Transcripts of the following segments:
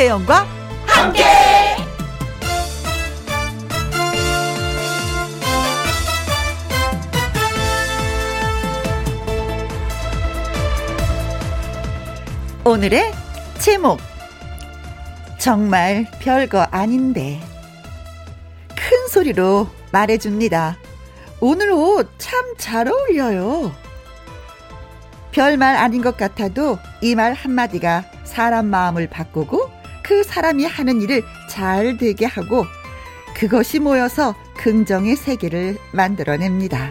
김혜영과 함께. 오늘의 제목 정말 별거 아닌데 큰 소리로 말해줍니다. 오늘 옷 참 잘 어울려요. 별말 아닌 것 같아도 이 말 한마디가 사람 마음을 바꾸고 그 사람이 하는 일을 잘 되게 하고 그것이 모여서 긍정의 세계를 만들어냅니다.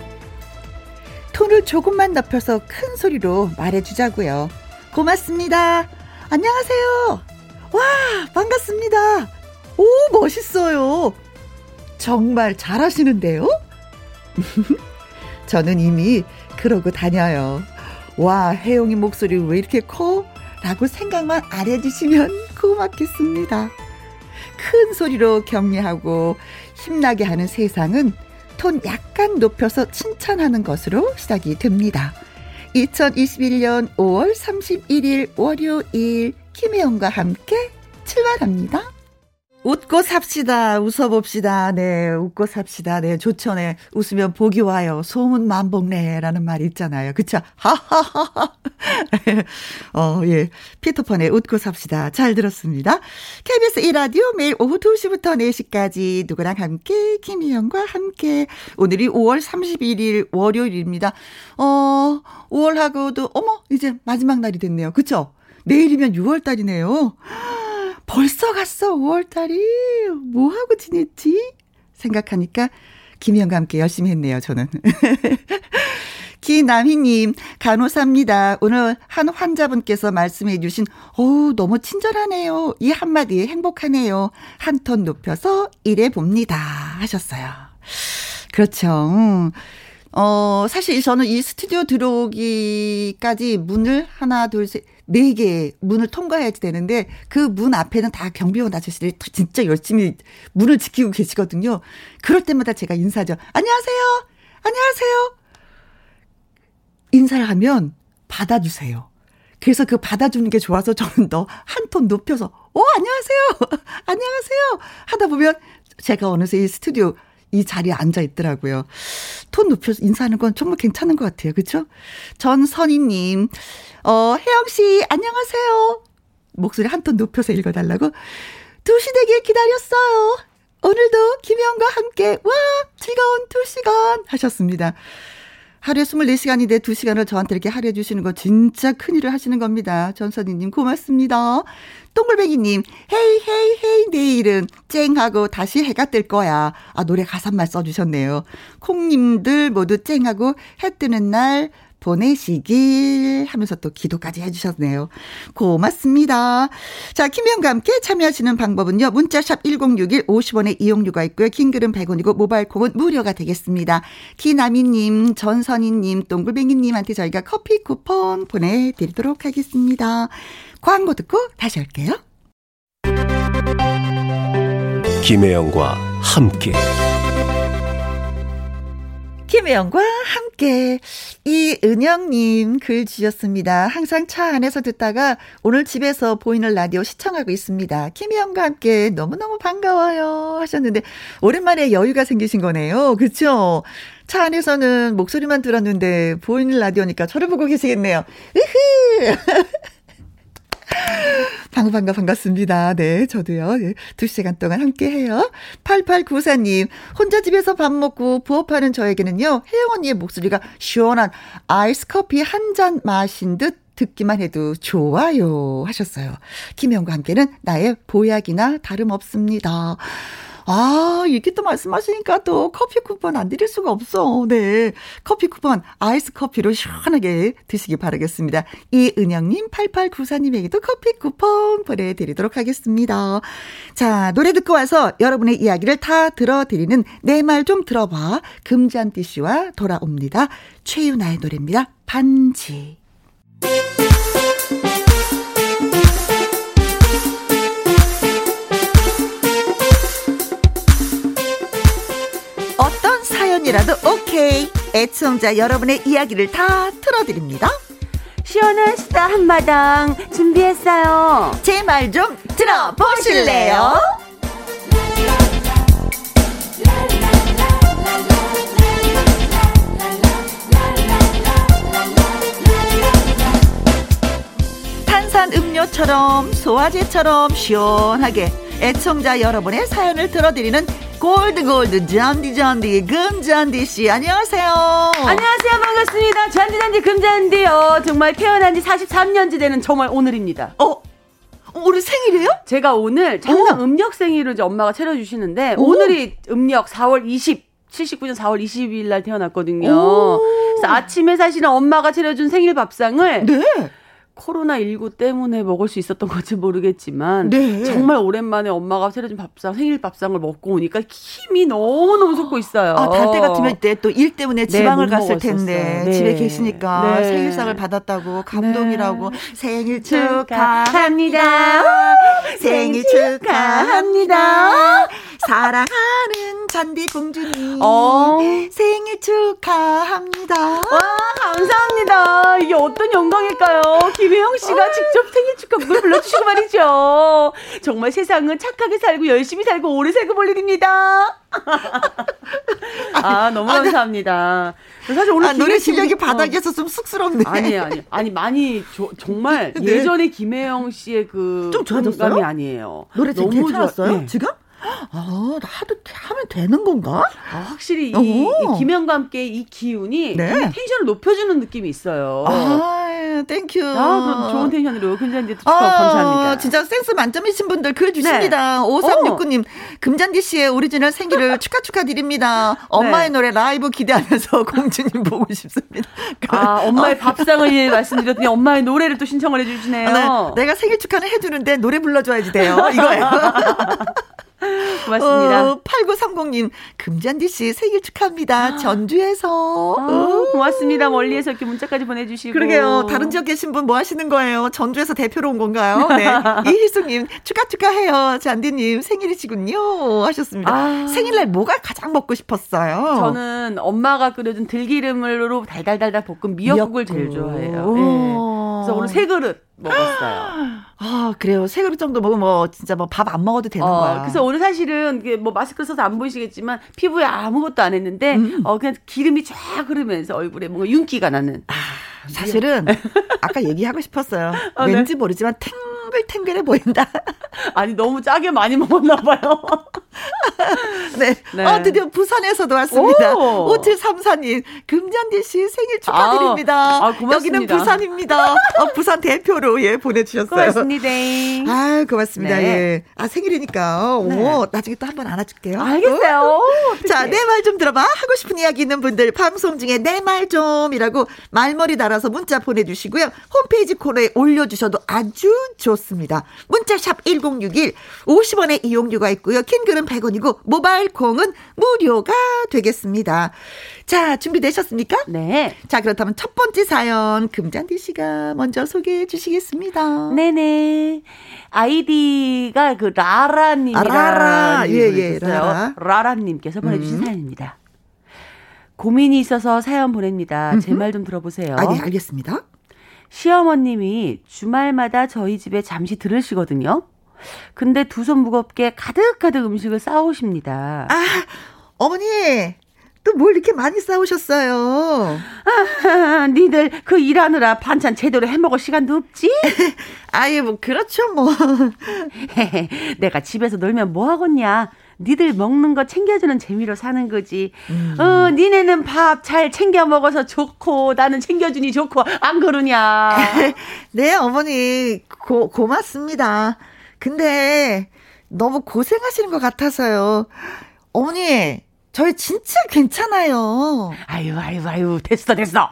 톤을 조금만 높여서 큰 소리로 말해주자고요. 고맙습니다. 안녕하세요. 와, 반갑습니다. 오, 멋있어요. 정말 잘하시는데요? 저는 이미 그러고 다녀요. 와, 혜영이 목소리 왜 이렇게 커? 라고 생각만 안 해주시면 고맙겠습니다. 큰 소리로 격려하고 힘나게 하는 세상은 톤 약간 높여서 칭찬하는 것으로 시작이 됩니다. 2021년 5월 31일 월요일 김혜영과 함께 출발합니다. 웃고 삽시다. 웃어봅시다. 네, 웃고 삽시다. 네, 좋죠. 네, 웃으면 복이 와요. 소문 만복네. 라는 말이 있잖아요. 그쵸? 하하하하. 어, 예. 피터펀의 웃고 삽시다. 잘 들었습니다. KBS 1라디오 매일 오후 2시부터 4시까지 누구랑 함께, 김희영과 함께. 오늘이 5월 31일 월요일입니다. 어, 5월하고도, 어머, 이제 마지막 날이 됐네요. 그쵸? 내일이면 6월달이네요. 벌써 갔어, 5월달이. 뭐하고 지냈지? 생각하니까 김희영과 함께 열심히 했네요, 저는. 기남희님, 간호사입니다. 오늘 한 환자분께서 말씀해 주신, 어우, 너무 친절하네요. 이 한마디에 행복하네요. 한 톤 높여서 일해 봅니다. 하셨어요. 그렇죠. 어, 사실 저는 이 스튜디오 들어오기까지 문을 하나, 둘, 셋, 네개 문을 통과해야지 되는데 그 문 앞에는 다 경비원 아저씨들이 진짜 열심히 문을 지키고 계시거든요. 그럴 때마다 제가 인사죠. 안녕하세요. 안녕하세요. 인사를 하면 받아주세요. 그래서 그 받아주는 게 좋아서 저는 더 한 톤 높여서, 어, 안녕하세요. 안녕하세요. 하다 보면 제가 어느새 이 스튜디오 이 자리에 앉아 있더라고요. 톤 높여서 인사하는 건 정말 괜찮은 것 같아요. 그렇죠? 전선희님, 어, 혜영 씨, 안녕하세요. 목소리 한 톤 높여서 읽어달라고. 2시 되길 기다렸어요. 오늘도 김혜영과 함께, 와, 즐거운 2시간 하셨습니다. 하루에 24시간인데 2시간을 저한테 이렇게 할애해 주시는 거 진짜 큰일을 하시는 겁니다. 전선희님 고맙습니다. 동글뱅이님, 헤이, 헤이, 헤이, 내일은 쨍하고 다시 해가 뜰 거야. 아, 노래 가사만 써주셨네요. 콩님들 모두 쨍하고 해 뜨는 날, 보내시길 하면서 또 기도까지 해주셨네요. 고맙습니다. 자, 김혜영과 함께 참여하시는 방법은요. 문자샵 1061 50원의 이용료가 있고요. 킹글은 100원이고 모바일 콩은 무료가 되겠습니다. 기나미님, 전선희님, 동글뱅이님한테 저희가 커피 쿠폰 보내드리도록 하겠습니다. 광고 듣고 다시 올게요. 김혜영과 함께. 김혜영과 함께 이은영님 글 주셨습니다. 항상 차 안에서 듣다가 오늘 집에서 보이는 라디오 시청하고 있습니다. 김혜영과 함께 너무너무 반가워요 하셨는데 오랜만에 여유가 생기신 거네요. 그렇죠? 차 안에서는 목소리만 들었는데 보이는 라디오니까 저를 보고 계시겠네요. 으흐 반가 반가 반갑습니다. 네, 저도요. 네, 두 시간 동안 함께 해요. 8894님, 혼자 집에서 밥 먹고 부업하는 저에게는요, 혜영 언니의 목소리가 시원한 아이스 커피 한 잔 마신 듯 듣기만 해도 좋아요 하셨어요. 김영과 함께는 나의 보약이나 다름없습니다. 아, 이렇게 또 말씀하시니까 또 커피 쿠폰 안 드릴 수가 없어. 네. 커피 쿠폰 아이스 커피로 시원하게 드시기 바라겠습니다. 이은영님, 8894님에게도 커피 쿠폰 보내드리도록 하겠습니다. 자, 노래 듣고 와서 여러분의 이야기를 다 들어드리는 내 말 좀 들어봐. 금잔띠 씨와 돌아옵니다. 최윤아의 노래입니다. 반지. 사연이라도 오케이. 애청자 여러분의 이야기를 다 틀어드립니다. 시원한 수다 한마당 준비했어요. 제 말 좀 들어보실래요? 탄산 음료처럼 소화제처럼 시원하게 애청자 여러분의 사연을 들어드리는 골드 골드 잔디 잔디 금잔디 씨 안녕하세요. 안녕하세요 반갑습니다. 잔디 잔디 금잔디요. 정말 태어난 지 43년째 되는 정말 오늘입니다. 어 오늘 생일이에요? 제가 오늘 항상 음력 생일을 이제 엄마가 차려주시는데 오. 늘이 음력 4월 20 79년 4월 20일 날 태어났거든요. 그래서 아침에 사실은 엄마가 차려준 생일 밥상을 네. 코로나19 때문에 먹을 수 있었던 건지 모르겠지만 네. 정말 오랜만에 엄마가 차려준 밥상 생일 밥상을 먹고 오니까 힘이 너무너무 솟고 있어요. 아, 달때 같으면 때또 일 때문에 네, 지방을 네, 갔을 텐데 네. 집에 계시니까 네. 생일상을 받았다고 감동이라고 네. 생일 축하합니다. 생일 축하합니다. 사랑하는 잔디 공주님 어. 생일 축하합니다. 와 감사합니다. 이게 어떤 영광일까요? 김혜영 씨가 어. 직접 생일 축하곡을 불러주시고 말이죠. 정말 세상은 착하게 살고 열심히 살고 오래 살고 볼 일입니다. 아 너무 감사합니다. 사실 오늘 아, 노래 실력이 바닥에서 좀 쑥스럽네. 아니에요, 아니 아니 많이 조, 정말 네. 예전에 김혜영 씨의 그좀 좋아졌어요? 아니에요. 노래 너무 괜찮았어요? 네. 지금? 아, 나도 하면 되는 건가? 아, 확실히 이, 이, 김현과 함께 이 기운이 네. 텐션을 높여주는 느낌이 있어요. 아, thank you. 아, 좋은 텐션으로 금잔디 아, 감사합니다. 진짜 센스 만점이신 분들 글 주십니다. 네. 5369님, 금잔디 씨의 오리지널 생일을 축하 축하드립니다. 엄마의 네. 노래 라이브 기대하면서 공주님 보고 싶습니다. 아, 엄마의 밥상을 말씀드렸더니 엄마의 노래를 또 신청을 해주시네요. 아, 네. 내가 생일 축하는 해주는데 노래 불러줘야지 돼요. 이거예요. 고맙습니다. 어, 8930님, 금잔디 씨 생일 축하합니다. 전주에서. 아, 어. 고맙습니다. 멀리에서 이렇게 문자까지 보내주시고. 그러게요. 다른 지역 계신 분 뭐 하시는 거예요? 전주에서 대표로 온 건가요? 네. 이희수님, 축하 축하해요. 잔디님 생일이시군요. 하셨습니다. 아. 생일날 뭐가 가장 먹고 싶었어요? 저는 엄마가 끓여준 들기름으로 달달달달 볶은 미역국을 미역국. 제일 좋아해요. 네. 그래서 오늘 세 그릇 먹었어요. 아, 그래요. 세 그릇 정도 먹으면 뭐 진짜 뭐 밥 안 먹어도 되는 어, 거야. 그래서 오늘 사실은 이게 뭐 마스크 써서 안 보이시겠지만 피부에 아무것도 안 했는데 음. 어 그냥 기름이 쫙 흐르면서 얼굴에 뭔가 윤기가 나는. 아, 사실은 아까 얘기하고 싶었어요. 어, 왠지 네. 모르지만 탱 탱글탱글해 보인다. 아니 너무 짜게 많이 먹었나 봐요. 네. 네. 아, 드디어 부산에서도 왔습니다. 5734님, 금잔디 씨 생일 축하드립니다. 아, 아, 고맙습니다. 여기는 부산입니다. 어, 부산 대표로 예 보내주셨어요. 고맙습니다. 아, 고맙습니다. 네. 예. 아, 생일이니까. 오, 네. 나중에 또 한 번 안아줄게요. 알겠어요. 어? 자, 내 말 좀 들어봐. 하고 싶은 이야기 있는 분들 방송 중에 내 말 좀이라고 말머리 달아서 문자 보내주시고요. 홈페이지 코너에 올려주셔도 아주 좋습니다. 문자샵 1061 50원의 이용료가 있고요. 킹글은 100원이고 모바일 콩은 무료가 되겠습니다. 자, 준비되셨습니까? 네. 자, 그렇다면 첫 번째 사연 금잔디 씨가 먼저 소개해 주시겠습니다. 네네. 아이디가 그 아, 라라. 예, 예, 라라. 라라 님께서 보내 주신 음. 사연입니다. 고민이 있어서 사연 보냅니다. 제 말 좀 들어보세요. 아, 네, 알겠습니다. 시어머님이 주말마다 저희 집에 잠시 들으시거든요. 근데 두 손 무겁게 가득가득 음식을 싸오십니다. 아, 어머니, 또 뭘 이렇게 많이 싸우셨어요? 아, 니들 그 일하느라 반찬 제대로 해 먹을 시간도 없지? 아예 뭐 그렇죠 뭐. 내가 집에서 놀면 뭐 하겠냐? 니들 먹는 거 챙겨주는 재미로 사는 거지. 음. 어, 니네는 밥 잘 챙겨 먹어서 좋고 나는 챙겨주니 좋고 안 그러냐. 네, 어머니 고, 고맙습니다. 근데 너무 고생하시는 것 같아서요. 어머니, 저희 진짜 괜찮아요. 아유, 아유, 아유, 됐어, 됐어.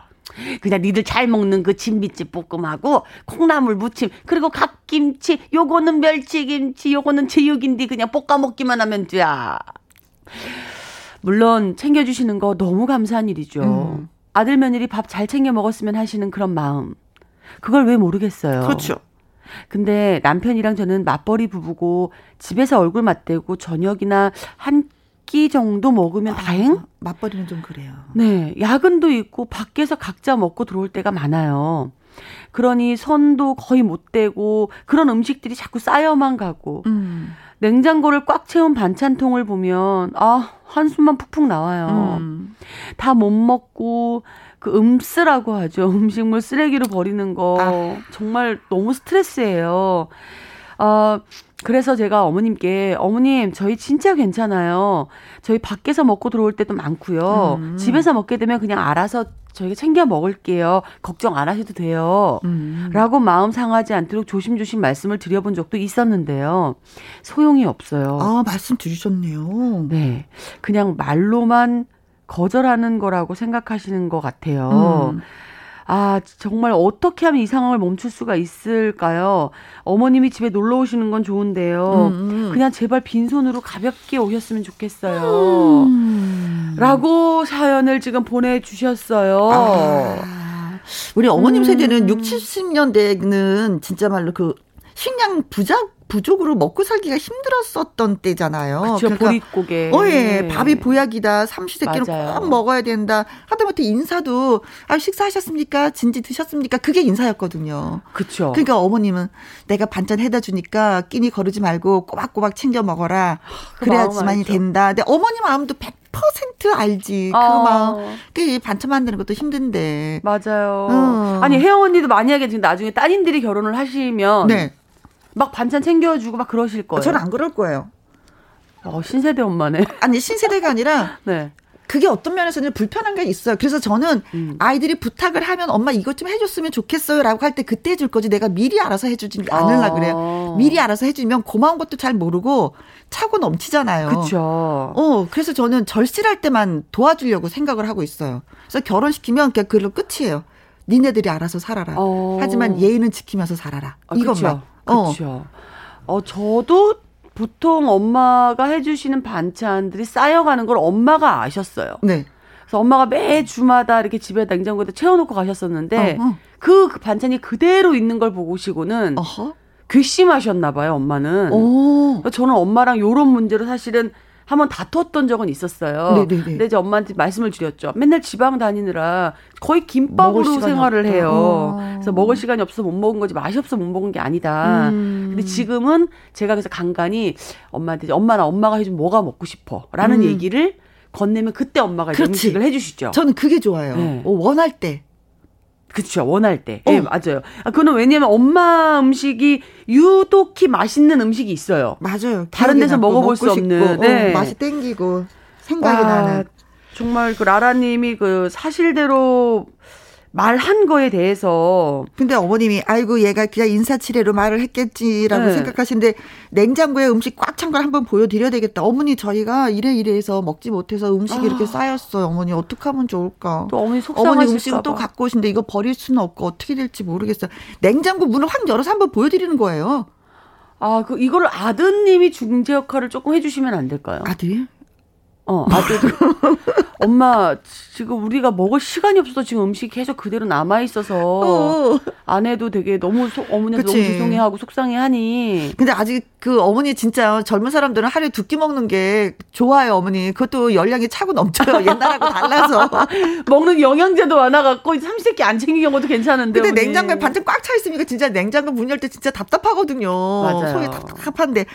그냥 니들 잘 먹는 그 진미집 볶음하고 콩나물 무침 그리고 갓김치 요거는 멸치김치 요거는 제육인데 그냥 볶아 먹기만 하면 돼. 물론 챙겨주시는 거 너무 감사한 일이죠. 음. 아들 며느리 밥 잘 챙겨 먹었으면 하시는 그런 마음. 그걸 왜 모르겠어요. 그렇죠. 근데 남편이랑 저는 맞벌이 부부고 집에서 얼굴 맞대고 저녁이나 한 끼 정도 먹으면 아, 다행? 맞벌이는 좀 그래요. 네. 야근도 있고 밖에서 각자 먹고 들어올 때가 많아요. 그러니 손도 거의 못 대고 그런 음식들이 자꾸 쌓여만 가고 음. 냉장고를 꽉 채운 반찬통을 보면 아 한숨만 푹푹 나와요. 음. 다못 먹고 그 음쓰라고 하죠. 음식물 쓰레기로 버리는 거 아. 정말 너무 스트레스예요. 어, 그래서 제가 어머님께 어머님 저희 진짜 괜찮아요. 저희 밖에서 먹고 들어올 때도 많고요. 음. 집에서 먹게 되면 그냥 알아서 저희가 챙겨 먹을게요. 걱정 안 하셔도 돼요. 음. 라고 마음 상하지 않도록 조심조심 말씀을 드려본 적도 있었는데요. 소용이 없어요. 아, 말씀 드리셨네요. 네. 그냥 말로만 거절하는 거라고 생각하시는 것 같아요. 음. 아, 정말 어떻게 하면 이 상황을 멈출 수가 있을까요? 어머님이 집에 놀러 오시는 건 좋은데요. 음. 음. 그냥 제발 빈손으로 가볍게 오셨으면 좋겠어요. 음. 라고 사연을 지금 보내주셨어요. 아, 우리 어머님 음. 세대는 60, 70년대는 진짜 말로 그 식량 부작 부족으로 먹고 살기가 힘들었었던 때잖아요. 그렇죠. 그러니까, 보릿고개. 어, 예. 밥이 보약이다. 삼시세끼를 꼭 먹어야 된다. 하다못해 인사도 아 식사하셨습니까? 진지 드셨습니까? 그게 인사였거든요. 그렇죠. 그러니까 어머님은 내가 반찬 해다 주니까 끼니 거르지 말고 꼬박꼬박 챙겨 먹어라. 그 그래야지만이 된다. 근데 어머님 마음도 100% 알지. 그 어. 마음. 그 반찬 만드는 것도 힘든데. 맞아요. 어. 아니 혜영 언니도 만약에 지금 나중에 따님들이 결혼을 하시면 네. 막 반찬 챙겨주고 막 그러실 거예요. 저는 안 그럴 거예요. 어, 신세대 엄마네. 아니, 신세대가 아니라. 네. 그게 어떤 면에서는 불편한 게 있어요. 그래서 저는 음. 아이들이 부탁을 하면 엄마 이것 좀 해줬으면 좋겠어요. 라고 할 때 그때 해줄 거지. 내가 미리 알아서 해주지 않으려 아. 그래요. 미리 알아서 해주면 고마운 것도 잘 모르고 차고 넘치잖아요. 그죠 어, 그래서 저는 절실할 때만 도와주려고 생각을 하고 있어요. 그래서 결혼시키면 그냥 그걸로 끝이에요. 니네들이 알아서 살아라. 어. 하지만 예의는 지키면서 살아라. 아, 이것만. 그 렇죠. 어, 저도 보통 엄마가 해주시는 반찬들이 쌓여가는 걸 엄마가 아셨어요. 네. 그래서 엄마가 매 주마다 이렇게 집에 냉장고에 채워놓고 가셨었는데 어허. 그 반찬이 그대로 있는 걸 보시고는 어허. 괘씸하셨나 봐요, 엄마는. 오. 저는 엄마랑 요런 문제로 사실은 한번 다퉜던 적은 있었어요. 네네네. 근데 이제 엄마한테 말씀을 드렸죠. 맨날 지방 다니느라 거의 김밥으로 생활을 없다. 해요. 어. 그래서 먹을 시간이 없어 못 먹은 거지 맛이 없어 못 먹은 게 아니다. 음. 근데 지금은 제가 그래서 간간히 엄마한테 엄마 나 엄마가 해준 뭐가 먹고 싶어라는 음. 얘기를 건네면 그때 엄마가 음식을 해주시죠. 저는 그게 좋아요. 네. 어, 원할 때. 그렇죠. 원할 때. 예, 어. 네, 맞아요. 아, 그거는 왜냐면 엄마 음식이 유독히 맛있는 음식이 있어요. 맞아요. 다른 데서 먹어볼 수 없는. 어, 네. 맛이 땡기고 생각이 와, 나는. 정말 그 라라님이 그 사실대로 말한 거에 대해서. 근데 어머님이 아이고 얘가 그냥 인사치레로 말을 했겠지라고 네. 생각하시는데 냉장고에 음식 꽉 찬 걸 한번 보여드려야 되겠다. 어머니 저희가 이래 이래 해서 먹지 못해서 음식이 아. 이렇게 쌓였어요. 어머니 어떻게 하면 좋을까? 또 어머니 속상하실까 어머니 음식을 또 갖고 오신데 이거 버릴 수는 없고 어떻게 될지 모르겠어요. 냉장고 문을 확 열어서 한번 보여드리는 거예요. 아, 그 이거를 아드님이 중재 역할을 조금 해주시면 안 될까요? 아들? 어, 아들. 엄마, 지금 우리가 먹을 시간이 없어서 지금 음식이 계속 그대로 남아 있어서 어. 아내도 되게 너무 소, 어머니가 너무 죄송해하고 속상해하니. 근데 아직 그 어머니 진짜 젊은 사람들은 하루에 두 끼 먹는 게 좋아요, 어머니. 그것도 열량이 차고 넘쳐요. 옛날하고 달라서. 먹는 영양제도 많아갖고 삼시세끼 안 챙긴 경우도 괜찮은데. 근데 어머니. 냉장고에 반찬 꽉 차 있으니까 진짜 냉장고 문 열 때 진짜 답답하거든요. 맞아요. 속이 답답한데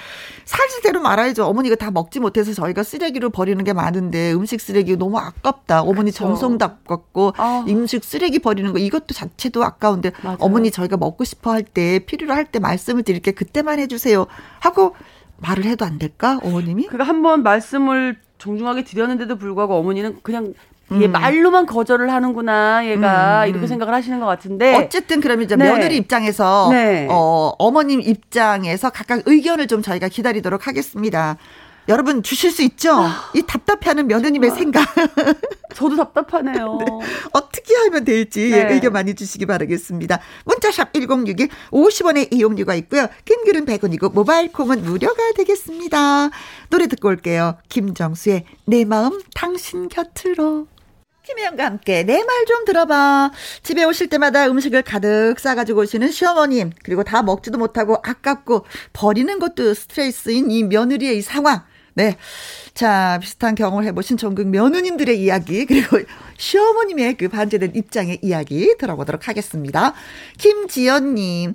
사실대로 말아야죠. 어머니가 다 먹지 못해서 저희가 쓰레기로 버리는 게 많은데 음식 쓰레기 너무 아깝다. 어머니 그쵸. 정성도 아깝고 아. 음식 쓰레기 버리는 거 이것도 자체도 아까운데 맞아요. 어머니 저희가 먹고 싶어 할 때 필요로 할 때 말씀을 드릴게 그때만 해주세요 하고 말을 해도 안 될까 어머님이? 그러니까 한번 말씀을 정중하게 드렸는데도 불구하고 어머니는 그냥 얘 음. 말로만 거절을 하는구나 얘가 음. 이렇게 생각을 하시는 것 같은데 어쨌든 그러면 이제 네. 며느리 입장에서 네. 어 어머님 입장에서 각각 의견을 좀 저희가 기다리도록 하겠습니다. 여러분 주실 수 있죠? 아, 이 답답해하는 며느님의 정말. 생각. 저도 답답하네요. 네. 어떻게 하면 될지 네. 의견 많이 주시기 바라겠습니다. 문자샵 1061 50원의 이용료가 있고요. 긴 글은 100원이고 모바일 콩은 무료가 되겠습니다. 노래 듣고 올게요. 김정수의 내 마음 당신 곁으로. 김혜영과 함께 내 말 좀 들어봐. 집에 오실 때마다 음식을 가득 싸가지고 오시는 시어머님, 그리고 다 먹지도 못하고 아깝고 버리는 것도 스트레스인 이 며느리의 이 상황. 네. 자, 비슷한 경험을 해보신 전국 며느님들의 이야기, 그리고 시어머님의 그 반대된 입장의 이야기 들어보도록 하겠습니다. 김지연님,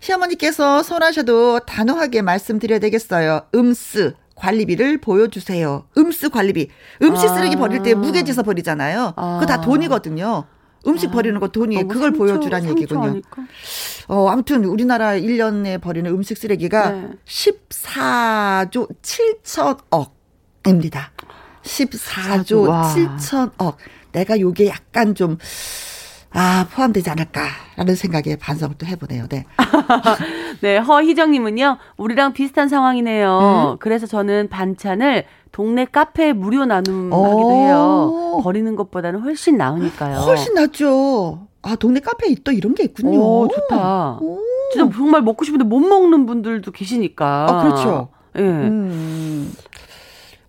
시어머니께서 손하셔도 단호하게 말씀드려야 되겠어요. 음스. 관리비를 보여주세요. 음스 관리비. 음식 쓰레기 버릴 때 아. 무게지서 버리잖아요. 아. 그거 다 돈이거든요. 음식 아. 버리는 거 돈이에요. 그걸 보여주란 얘기군요. 아닐까? 어, 아무튼 우리나라 1년에 버리는 음식 쓰레기가 네. 14조 7천억입니다. 14조 와. 7천억. 내가 요게 약간 좀, 아, 포함되지 않을까라는 생각에 반성을 또 해보네요. 네. 네, 허희정님은요, 우리랑 비슷한 상황이네요. 음? 그래서 저는 반찬을 동네 카페에 무료 나눔하기도 해요. 버리는 것보다는 훨씬 나으니까요. 훨씬 낫죠. 아, 동네 카페에 또 이런 게 있군요. 오, 좋다. 오. 진짜 정말 먹고 싶은데 못 먹는 분들도 계시니까. 아, 그렇죠. 예. 네. 음.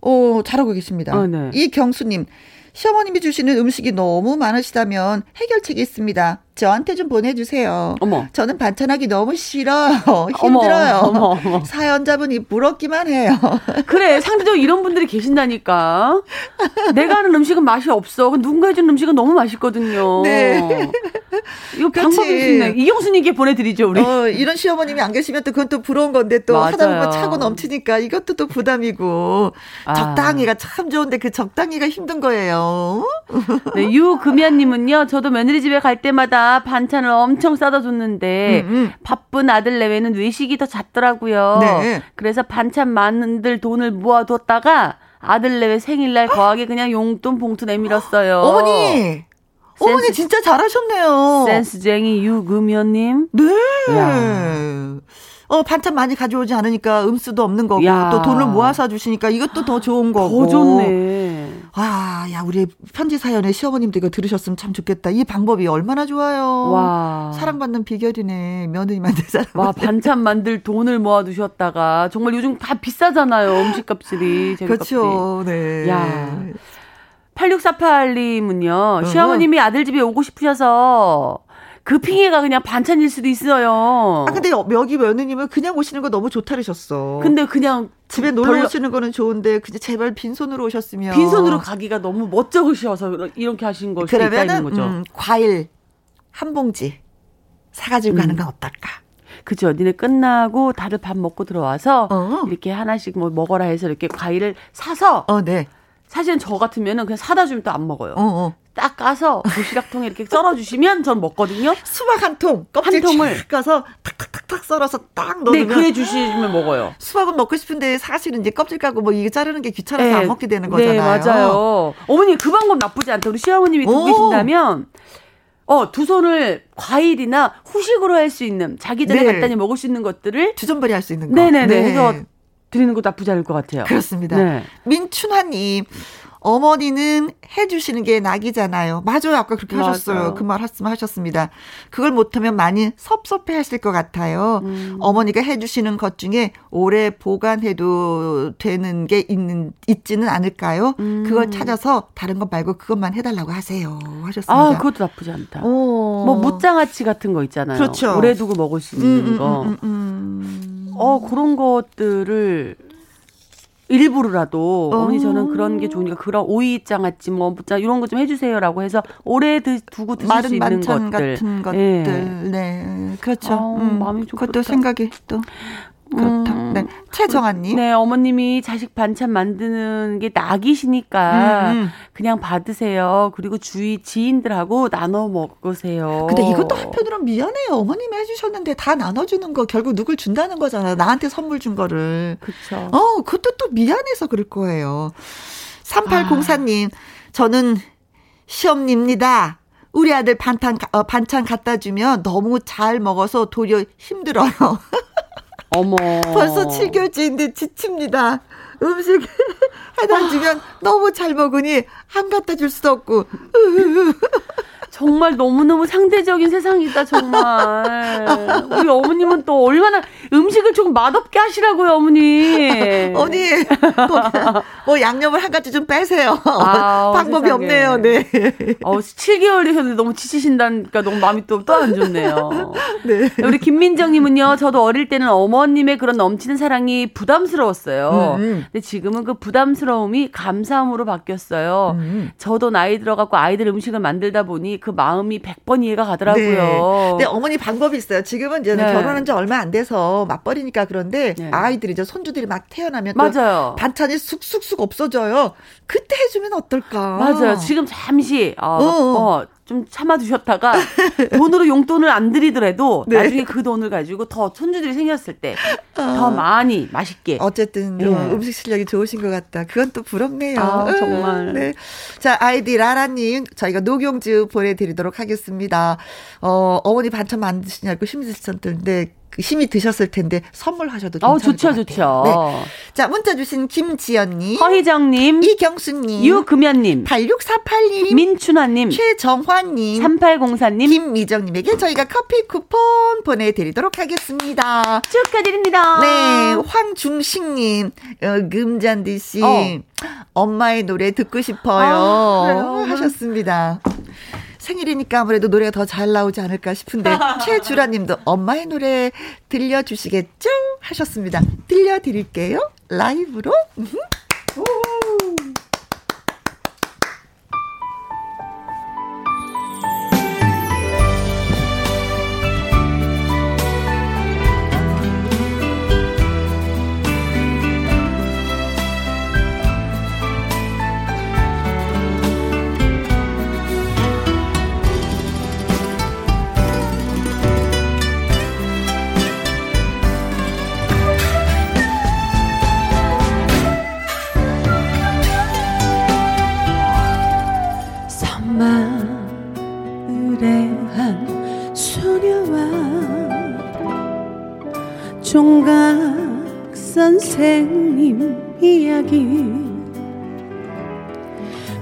어, 잘하고 계십니다. 아, 네. 이경수님, 시어머님이 주시는 음식이 너무 많으시다면 해결책이 있습니다. 저한테 좀 보내주세요. 어머. 저는 반찬하기 너무 싫어요. 힘들어요. 어머, 어머, 어머. 사연자분이 부럽기만 해요. 그래, 상대적으로 이런 분들이 계신다니까. 내가 하는 음식은 맛이 없어. 누군가 해준 음식은 너무 맛있거든요. 네. 이거 방법이 있네. 이경수님께 보내드리죠, 우리. 어, 이런 시어머님이 안 계시면 또 그건 또 부러운 건데 또 맞아요. 하다 보면 차고 넘치니까 이것도 또 부담이고. 아. 적당히가 참 좋은데 그 적당히가 힘든 거예요. 네, 유금연님은요, 저도 며느리 집에 갈 때마다 반찬을 엄청 싸다 줬는데 음, 음. 바쁜 아들 내외는 외식이 더 잦더라고요. 네. 그래서 반찬 만들 돈을 모아뒀다가 아들 내외 생일날 거하게 그냥 용돈 봉투 내밀었어요. 어머니! 어머니 진짜 잘하셨네요. 센스쟁이 유금연님. 네. 야. 어, 반찬 많이 가져오지 않으니까 음수도 없는 거고 야. 또 돈을 모아서 주시니까 이것도 더 좋은 거고. 더 좋네. 아, 야, 우리 편지 사연에 시어머님도 이거 들으셨으면 참 좋겠다. 이 방법이 얼마나 좋아요. 와. 사랑받는 비결이네. 며느리 만들 사랑. 와, 반찬 만들 돈을 모아 두셨다가 정말 요즘 다 비싸잖아요. 음식값들이. 그렇죠. 네. 야. 8648님은요. 시어머님이 아들 집에 오고 싶으셔서 그 핑계가 그냥 반찬일 수도 있어요. 아 근데 여기 며느님은 그냥 오시는 거 너무 좋다 그러셨어. 근데 그냥 집에 놀러 덜... 오시는 거는 좋은데 그냥 제발 빈손으로 오셨으면 빈손으로 가기가 너무 멋쩍으셔서 이렇게 하신 걸 수도 있다는 거죠. 음, 과일 한 봉지 사가지고 음. 가는 건 어떨까? 그죠. 니네 끝나고 다들 밥 먹고 들어와서 어. 이렇게 하나씩 뭐 먹어라 해서 이렇게 과일을 사서 어, 네. 사실은 저 같으면은 그냥 사다 주면 또 안 먹어요. 어, 어. 딱 까서 도시락통에 이렇게 썰어주시면 전 먹거든요. 수박 한 통, 한 통을 까서 탁탁탁탁 썰어서 딱 넣으면. 네, 그래 주시면 먹어요. 수박은 먹고 싶은데 사실은 이제 껍질 까고 뭐 이게 자르는 게 귀찮아서 네, 안 먹게 되는 네, 거잖아요. 네, 맞아요. 어머니 그 방법 나쁘지 않다. 우리 시어머님이 듣고 계신다면. 어, 두 손을 과일이나 후식으로 할 수 있는 자기 전에 네. 간단히 먹을 수 있는 것들을 주전벌이 할수 있는 거. 네네네. 네. 해서 드리는 것도 나쁘지 않을 것 같아요. 그렇습니다. 네. 민춘하님, 어머니는 해주시는 게 낙이잖아요. 맞아요. 아까 그렇게 맞아요. 하셨어요. 그 말 말씀하셨습니다. 그걸 못하면 많이 섭섭해 하실 것 같아요. 음. 어머니가 해주시는 것 중에 오래 보관해도 되는 게 있는, 있지는 않을까요? 음. 그걸 찾아서 다른 것 말고 그것만 해달라고 하세요. 하셨습니다. 아, 그것도 나쁘지 않다. 오. 뭐 무장아찌 같은 거 있잖아요. 그렇죠. 오래 두고 먹을 수 있는 음, 음 거. 음, 음, 어, 그런 것들을 일부러라도 어. 머니 저는 그런 게 좋으니까 그런 오이 장아찌 뭐 이런 거 좀 해주세요라고 해서 오래 드, 두고 드실 수 있는 것들 같은 것들 네, 네. 그렇죠 어, 음, 마음이 좀 그것도. 생각이 또 그렇다. 음, 네. 최정아님. 네, 어머님이 자식 반찬 만드는 게 낙이시니까 음, 음. 그냥 받으세요. 그리고 주위 지인들하고 나눠 먹으세요. 근데 이것도 한편으로는 미안해요. 어머님이 해주셨는데 다 나눠주는 거 결국 누굴 준다는 거잖아요. 나한테 선물 준 거를. 그쵸. 어, 그것도 또 미안해서 그럴 거예요. 3804님, 아. 저는 시험입니다. 우리 아들 반찬, 어, 반찬 갖다 주면 너무 잘 먹어서 도리어 힘들어요. 어머. 벌써 7개월째인데 지칩니다. 음식 해다 주면 너무 잘 먹으니 안 갖다 줄 수도 없고. 정말 너무너무 상대적인 세상이다, 정말. 우리 어머님은 또 얼마나 음식을 조금 맛없게 하시라고요, 어머니. 어머니, 뭐, 뭐 양념을 한 가지 좀 빼세요. 아, 방법이 세상에. 없네요, 네. 어, 7개월 되셨는데 너무 지치신다니까 너무 마음이 또, 또 안 좋네요. 네. 우리 김민정님은요, 저도 어릴 때는 어머님의 그런 넘치는 사랑이 부담스러웠어요. 음. 음. 근데 지금은 그 부담스러움이 감사함으로 바뀌었어요. 음. 저도 나이 들어갖고 아이들 음식을 만들다 보니 그 마음이 100번 이해가 가더라고요. 네. 근데 어머니 방법이 있어요. 지금은 이제 네. 결혼한 지 얼마 안 돼서 맞벌이니까 그런데 네. 아이들이 저 손주들이 막 태어나면 맞아요. 반찬이 쑥쑥쑥 없어져요. 그때 해주면 어떨까? 맞아요. 지금 잠시 어, 어. 어 좀 참아두셨다가 돈으로 용돈을 안 드리더라도 네. 나중에 그 돈을 가지고 더 손주들이 생겼을 때더 아. 많이 맛있게. 어쨌든 네. 음식 실력이 좋으신 것 같다. 그건 또 부럽네요. 아, 정말. 네. 자 아이디 라라님 저희가 녹용주 보내드리도록 하겠습니다. 어 어머니 반찬 만드시냐고 힘드셨던데 그 힘이 드셨을 텐데 선물하셔도 괜찮을 어, 좋죠, 것 좋죠. 네. 자, 문자 주신 김지연님, 허희정님, 이경수님, 유금연님, 8648님, 민춘화님, 최정환님, 3804님, 김미정님에게 저희가 커피 쿠폰 보내드리도록 하겠습니다. 축하드립니다. 네, 황중식님, 어, 금잔디 씨, 어. 엄마의 노래 듣고 싶어요. 아, 하셨습니다. 생일이니까 아무래도 노래가 더 잘 나오지 않을까 싶은데 최주라 님도 엄마의 노래 들려주시겠죠? 하셨습니다. 들려드릴게요. 라이브로. 이야기.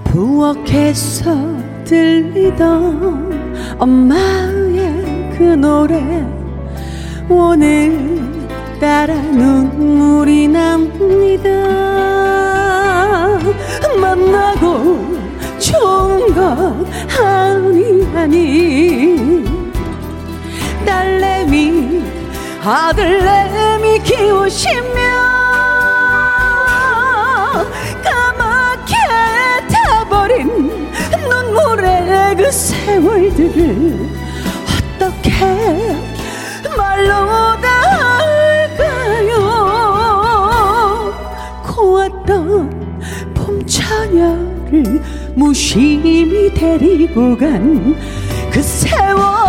부엌에서 들리던 엄마의 그 노래. 오늘따라 눈물이 납니다. 만나고 좋은 것 아니 아니. 딸내미 아들내미 키우시며 버린 눈물의 그 세월들을 어떻게 말로 다 할까요? 고왔던 봄처녀를 무심히 데리고 간 그 세월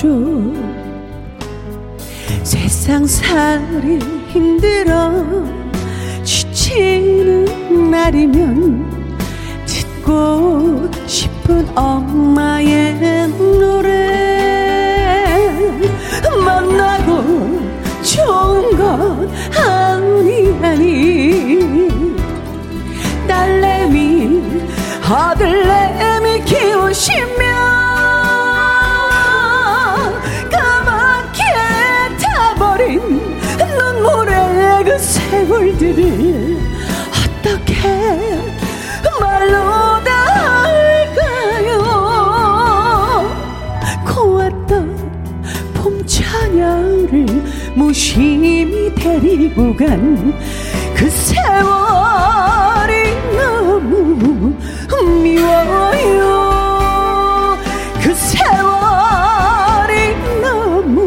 먹었죠 세상 살이 힘들어 지치는 날이면 듣고 싶은 엄마의 지고 간 그 세월이 너무 미워요. 그 세월이 너무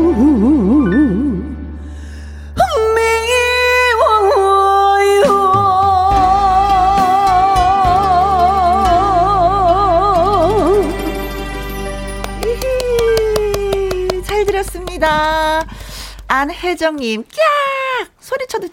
미워요. 잘 들었습니다. 안혜정님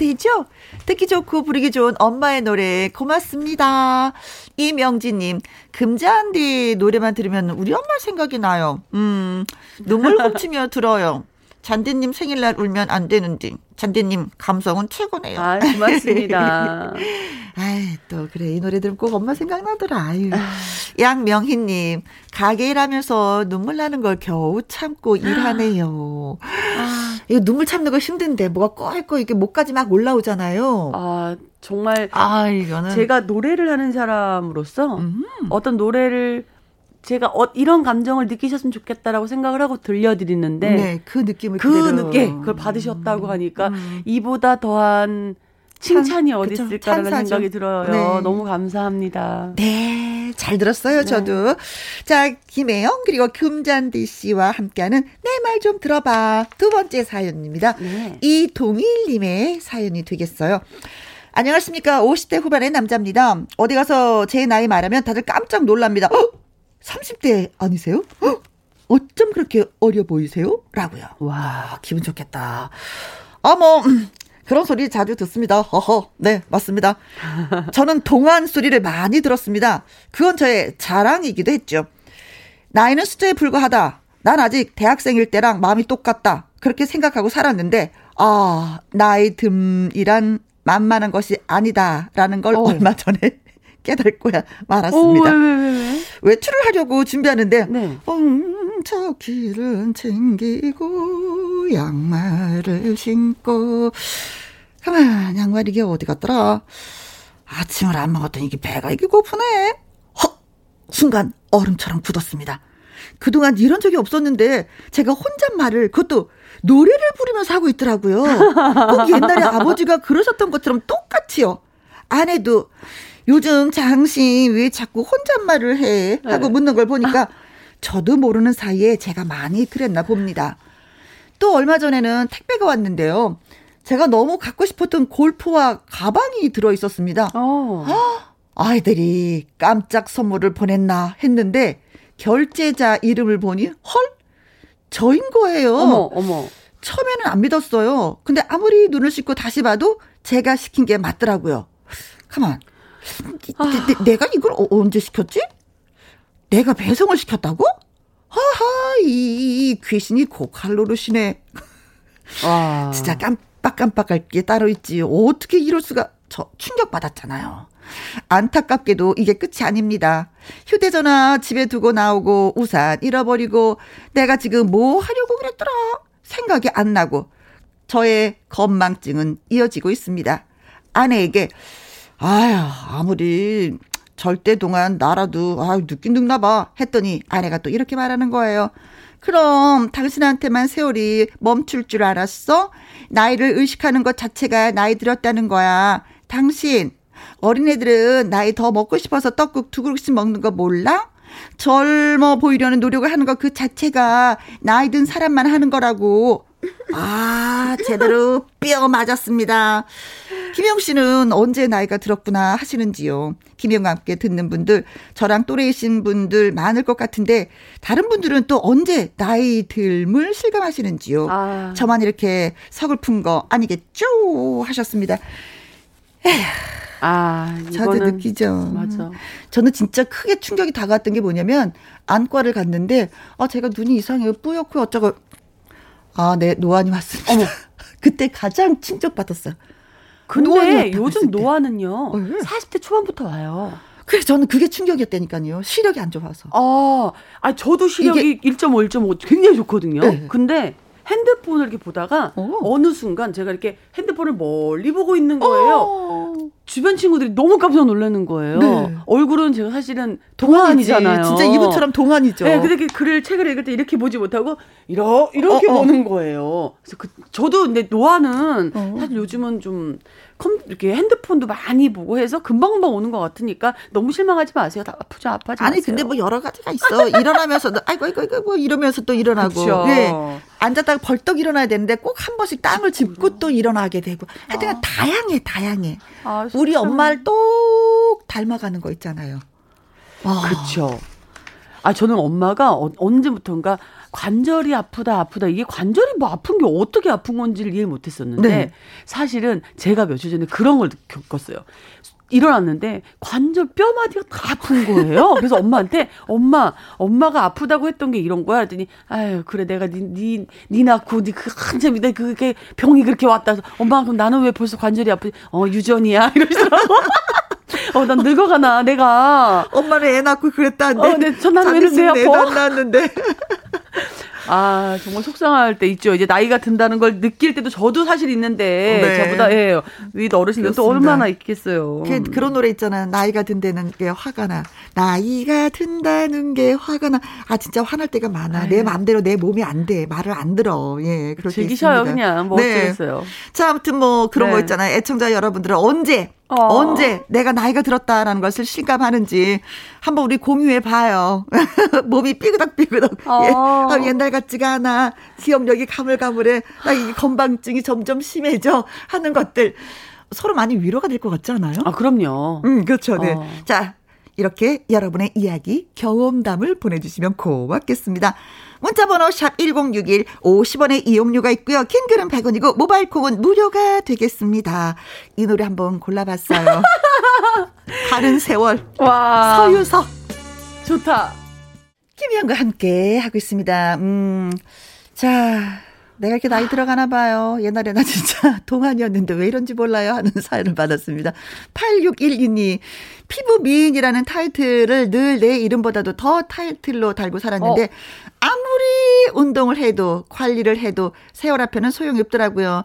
되죠? 듣기 좋고 부르기 좋은 엄마의 노래 고맙습니다. 이명진님, 금자한디 노래만 들으면 우리 엄마 생각이 나요. 음, 눈물 훔치며 들어요. 잔디님 생일날 울면 안 되는데. 잔디님 감성은 최고네요. 아, 고맙습니다. 아이, 또, 그래. 이 노래 들으면 꼭 엄마 생각나더라. 아유. 양명희님, 가게 일하면서 눈물 나는 걸 겨우 참고 일하네요. 아. 이거 눈물 참는 거 힘든데, 뭐가 꼴꼴 이렇게 목까지 막 올라오잖아요. 아, 정말. 아, 이거는. 제가 노래를 하는 사람으로서 음. 어떤 노래를 제가 어, 이런 감정을 느끼셨으면 좋겠다라고 생각을 하고 들려드리는데 네, 그 느낌을 그 느낌 그걸 받으셨다고 하니까 음. 이보다 더한 칭찬이 어디 그쵸, 있을까라는 찬사죠. 생각이 들어요. 네. 너무 감사합니다. 네, 잘 들었어요, 네. 저도. 자, 김혜영 그리고 금잔디 씨와 함께하는 내 말 좀 들어봐 두 번째 사연입니다. 네. 이동일님의 사연이 되겠어요. 안녕하십니까. 50대 후반의 남자입니다. 어디 가서 제 나이 말하면 다들 깜짝 놀랍니다. 어? 30대 아니세요? 어? 어쩜 그렇게 어려 보이세요? 라고요. 와, 기분 좋겠다. 아, 뭐, 음, 그런 소리 자주 듣습니다. 허허. 네, 맞습니다. 저는 동안 소리를 많이 들었습니다. 그건 저의 자랑이기도 했죠. 나이는 숫자에 불과하다. 난 아직 대학생일 때랑 마음이 똑같다. 그렇게 생각하고 살았는데, 아, 나이 듬이란 만만한 것이 아니다라는 걸 어. 얼마 전에 깨달고야 말았습니다. 오, 왜, 왜, 왜, 외출을 하려고 준비하는데 네. 엉저 길은 챙기고 양말을 신고 가만 양말 이게 어디 갔더라? 아침을 안 먹었더니 이게 배가 이게 고프네. 헉! 순간 얼음처럼 굳었습니다. 그동안 이런 적이 없었는데 제가 혼잣말을 그것도 노래를 부르면서 하고 있더라고요. 꼭 옛날에 아버지가 그러셨던 것처럼 똑같이요. 아내도 요즘 장신 왜 자꾸 혼잣말을 해? 하고 네. 묻는 걸 보니까 저도 모르는 사이에 제가 많이 그랬나 봅니다. 또 얼마 전에는 택배가 왔는데요. 제가 너무 갖고 싶었던 골프와 가방이 들어 있었습니다. 어. 아이들이 깜짝 선물을 보냈나 했는데 결제자 이름을 보니 헐 저인 거예요. 어머 어머. 처음에는 안 믿었어요. 근데 아무리 눈을 씻고 다시 봐도 제가 시킨 게 맞더라고요. 가만. 아. 내, 가 이걸 어, 언제 시켰지? 내가 배송을 시켰다고? 하하, 이, 이 귀신이 고칼로르시네. 와. 진짜 깜빡깜빡할 게 따로 있지. 어떻게 이럴 수가, 저 충격받았잖아요. 안타깝게도 이게 끝이 아닙니다. 휴대전화 집에 두고 나오고 우산 잃어버리고 내가 지금 뭐 하려고 그랬더라 생각이 안 나고 저의 건망증은 이어지고 있습니다. 아내에게 아유, 아무리 절대 동안 나라도, 아유, 늦긴 늦나 봐. 했더니 아내가 또 이렇게 말하는 거예요. 그럼 당신한테만 세월이 멈출 줄 알았어? 나이를 의식하는 것 자체가 나이 들었다는 거야. 당신, 어린애들은 나이 더 먹고 싶어서 떡국 두 그릇씩 먹는 거 몰라? 젊어 보이려는 노력을 하는 것 그 자체가 나이 든 사람만 하는 거라고. 아, 제대로 뼈 맞았습니다. 김영 씨는 언제 나이가 들었구나 하시는지요. 김영과 함께 듣는 분들, 저랑 또래이신 분들 많을 것 같은데, 다른 분들은 또 언제 나이 들물 실감하시는지요. 아. 저만 이렇게 서글픈 거 아니겠죠? 하셨습니다. 에휴. 아, 저도 느끼죠. 맞아. 저는 진짜 크게 충격이 다가왔던 게 뭐냐면 안과를 갔는데 아 제가 눈이 이상해요. 뿌옇고 어쩌고 아, 네, 노안이 왔습니다. 어머. 그때 가장 충격받았어요. 근데 요즘 노안은요, 어, 40대 초반부터 와요. 그래서 저는 그게 충격이었다니까요. 시력이 안 좋아서. 아, 아 저도 시력이 1.5, 1.5 굉장히 좋거든요. 네. 근데 핸드폰을 이렇게 보다가 어. 느 순간 제가 이렇게 핸드폰을 멀리 보고 있는 거예요. 어. 주변 친구들이 너무 깜짝 놀라는 거예요. 네. 얼굴은 제가 사실은 동안이잖아요. 진짜 이분처럼 동안이죠. 네, 근데 글을 책을 읽을 때 이렇게 보지 못하고 이러, 이렇게 어, 어. 보는 거예요. 그래서 그, 저도 근데 노안은 어. 사실 요즘은 좀 컴, 이렇게 핸드폰도 많이 보고 해서 금방금방 오는 것 같으니까 너무 실망하지 마세요. 다 아프죠, 아파지 아니, 마세요. 근데 뭐 여러 가지가 있어. 일어나면서도 아이고, 아이고, 아이고, 뭐 이러면서 또 일어나고. 그렇죠. 네. 앉았다가 벌떡 일어나야 되는데 꼭 한 번씩 땅을 짚고 또 일어나게 되고. 하여튼 아. 다양해, 다양해. 아, 우리 엄마를 똑 닮아가는 거 있잖아요. 그렇죠. 아, 저는 엄마가 어, 언제부턴가 관절이 아프다 아프다 이게 관절이 뭐 아픈 게 어떻게 아픈 건지를 이해 못했었는데 네. 사실은 제가 며칠 전에 그런 걸 겪었어요. 일어났는데 관절 뼈마디가 다 아픈 거예요. 그래서 엄마한테 엄마 엄마가 아프다고 했던 게 이런 거야. 그랬더니 아유 그래 내가 니니 니 낳고 니그 한참 내 그게 병이 그렇게 왔다. 엄마 그럼 나는 왜 벌써 관절이 아프지? 어 유전이야 이러시더라고. 어, 난 늙어가나, 내가. 엄마는 애 낳고 그랬다는데. 어, 네, 전 나는 왜 이렇게 애도 아파? 안 낳았는데. 아, 정말 속상할 때 있죠. 이제 나이가 든다는 걸 느낄 때도 저도 사실 있는데, 네. 저보다, 예, 윗 어르신들 또. 얼마나 있겠어요. 그, 그런 노래 있잖아요. 나이가 든다는 게 화가 나. 나이가 든다는 게 화가 나. 아, 진짜 화날 때가 많아. 내 마음대로 내 몸이 안 돼. 말을 안 들어. 예, 때 즐기셔요, 있습니다. 그냥. 뭐 어쩌겠어요. 자, 아무튼 뭐 그런 네. 거 있잖아요. 애청자 여러분들은 언제, 어. 언제 내가 나이가 들었다라는 것을 실감하는지 한번 우리 공유해 봐요. 몸이 삐그덕삐그덕. 어. 예. 아, 옛날 같지가 않아. 기억력이 가물가물해. 나 이 건방증이 점점 심해져. 하는 것들. 서로 많이 위로가 될 것 같지 않아요? 아, 그럼요. 음, 그렇죠. 네. 어. 자, 이렇게 여러분의 이야기, 경험담을 보내주시면 고맙겠습니다. 문자번호 샵 1061, 50원의 이용료가 있고요. 킹글은 100원이고, 모바일 콩은 무료가 되겠습니다. 이 노래 한번 골라봤어요. 다른 세월, 와. 서유석, 좋다. 김희영과 함께 하고 있습니다. 음, 자, 내가 이렇게 나이 들어가나 봐요. 옛날에 나 진짜 동안이었는데 왜 이런지 몰라요 하는 사연을 받았습니다. 8612님, 피부 미인이라는 타이틀을 늘 내 이름보다도 더 타이틀로 달고 살았는데 어. 아무리 운동을 해도 관리를 해도 세월 앞에는 소용이 없더라고요.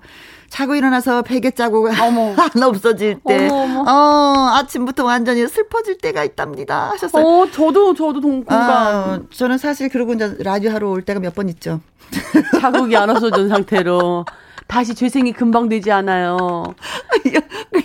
자고 일어나서 베개 자국. 하나 없어질 때, 어머, 어머. 어, 아침부터 완전히 슬퍼질 때가 있답니다. 하셨어요. 어, 저도, 저도 동, 공감. 아, 저는 사실 그러고 이제 라디오 하러 올 때가 몇 번 있죠. 자국이 안 없어진 상태로. 다시 재생이 금방 되지 않아요.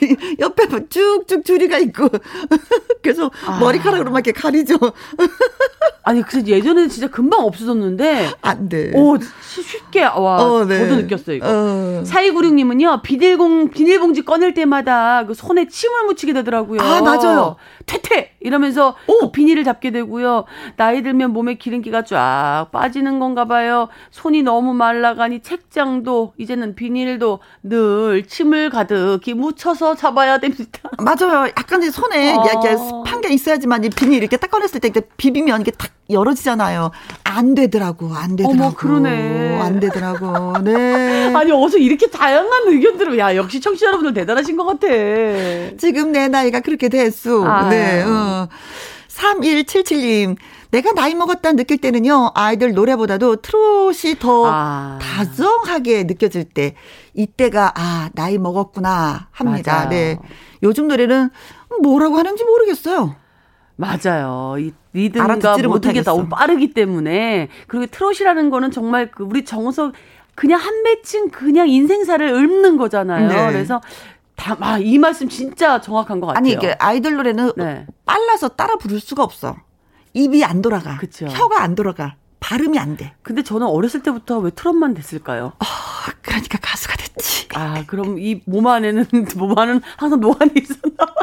옆에 뭐 쭉쭉 줄이가 있고. 그래서 아. 머리카락으로 막 이렇게 가리죠. 아니, 그래서 예전에는 진짜 금방 없어졌는데, 안 돼. 오, 쉬- 쉽게, 와, 어, 네. 저도 느꼈어요, 이거. 어. 4296님은요, 비닐봉, 비닐봉지 꺼낼 때마다 그 손에 침을 묻히게 되더라고요. 아, 맞아요. 퇴퇴! 이러면서 그 비닐을 잡게 되고요. 나이 들면 몸에 기름기가 쫙 빠지는 건가 봐요. 손이 너무 말라가니 책장도, 이제는 비닐도 늘 침을 가득히 묻혀서 잡아야 됩니다. 맞아요. 약간 손에 어. 이렇게 판게 있어야지만 이 비닐 이렇게 딱 꺼냈을 때 이렇게 비비면 이게 탁 열어지잖아요. 안 되더라고. 안 되더라고. 어머, 그러네. 안 되더라고. 네. 아니, 어서 이렇게 다양한 의견들을, 야, 역시 청취자 여러분들 대단하신 것 같아. 지금 내 나이가 그렇게 됐어. 아유. 네. 어. 3177님. 내가 나이 먹었다 느낄 때는요, 아이들 노래보다도 트롯이 더 아. 다정하게 느껴질 때, 이때가, 아, 나이 먹었구나 합니다. 맞아요. 네. 요즘 노래는 뭐라고 하는지 모르겠어요. 맞아요. 이 리듬과 모든 게. 너무 빠르기 때문에 그리고 트롯이라는 거는 정말 그 우리 정서 그냥 한 맺힌 그냥 인생사를 읊는 거잖아요. 네. 그래서 다, 아, 이 말씀 진짜 정확한 것 같아요. 아니, 이게 아이들 노래는 네. 빨라서 따라 부를 수가 없어. 입이 안 돌아가. 그쵸. 혀가 안 돌아가. 발음이 안 돼. 근데 저는 어렸을 때부터 왜 트롯만 됐을까요? 아, 그러니까 가수가 됐지. 아, 그럼 이 몸 안에는, 몸 안은 항상 노안이 있었나 봐.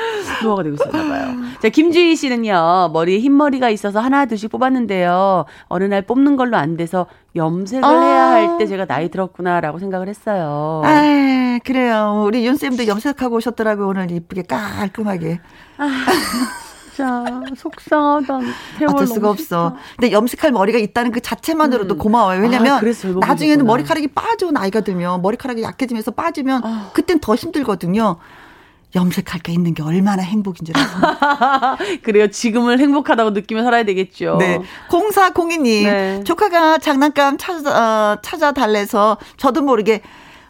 노화가 되고 있었나 봐요. 자, 김주희 씨는요, 머리에 흰머리가 있어서 하나, 둘씩 뽑았는데요. 어느 날 뽑는 걸로 안 돼서 염색을 아. 해야 할 때 제가 나이 들었구나라고 생각을 했어요. 아, 그래요. 우리 윤쌤도 염색하고 오셨더라고요. 오늘 이쁘게 깔끔하게. 진짜 속상하다. 어쩔 수가 없어. 근데 염색할 머리가 있다는 그 자체만으로도 고마워요. 왜냐면 아, 그래서 젊어 나중에는. 머리카락이 빠져 나이가 들면 머리카락이 약해지면서 빠지면 아. 그땐 더 힘들거든요. 염색할 게 있는 게 얼마나 행복인 줄 알아요. 그래요. 지금을 행복하다고 느끼며 살아야 되겠죠. 네. 0402님, 네. 조카가 장난감 찾아, 어, 찾아달래서 저도 모르게,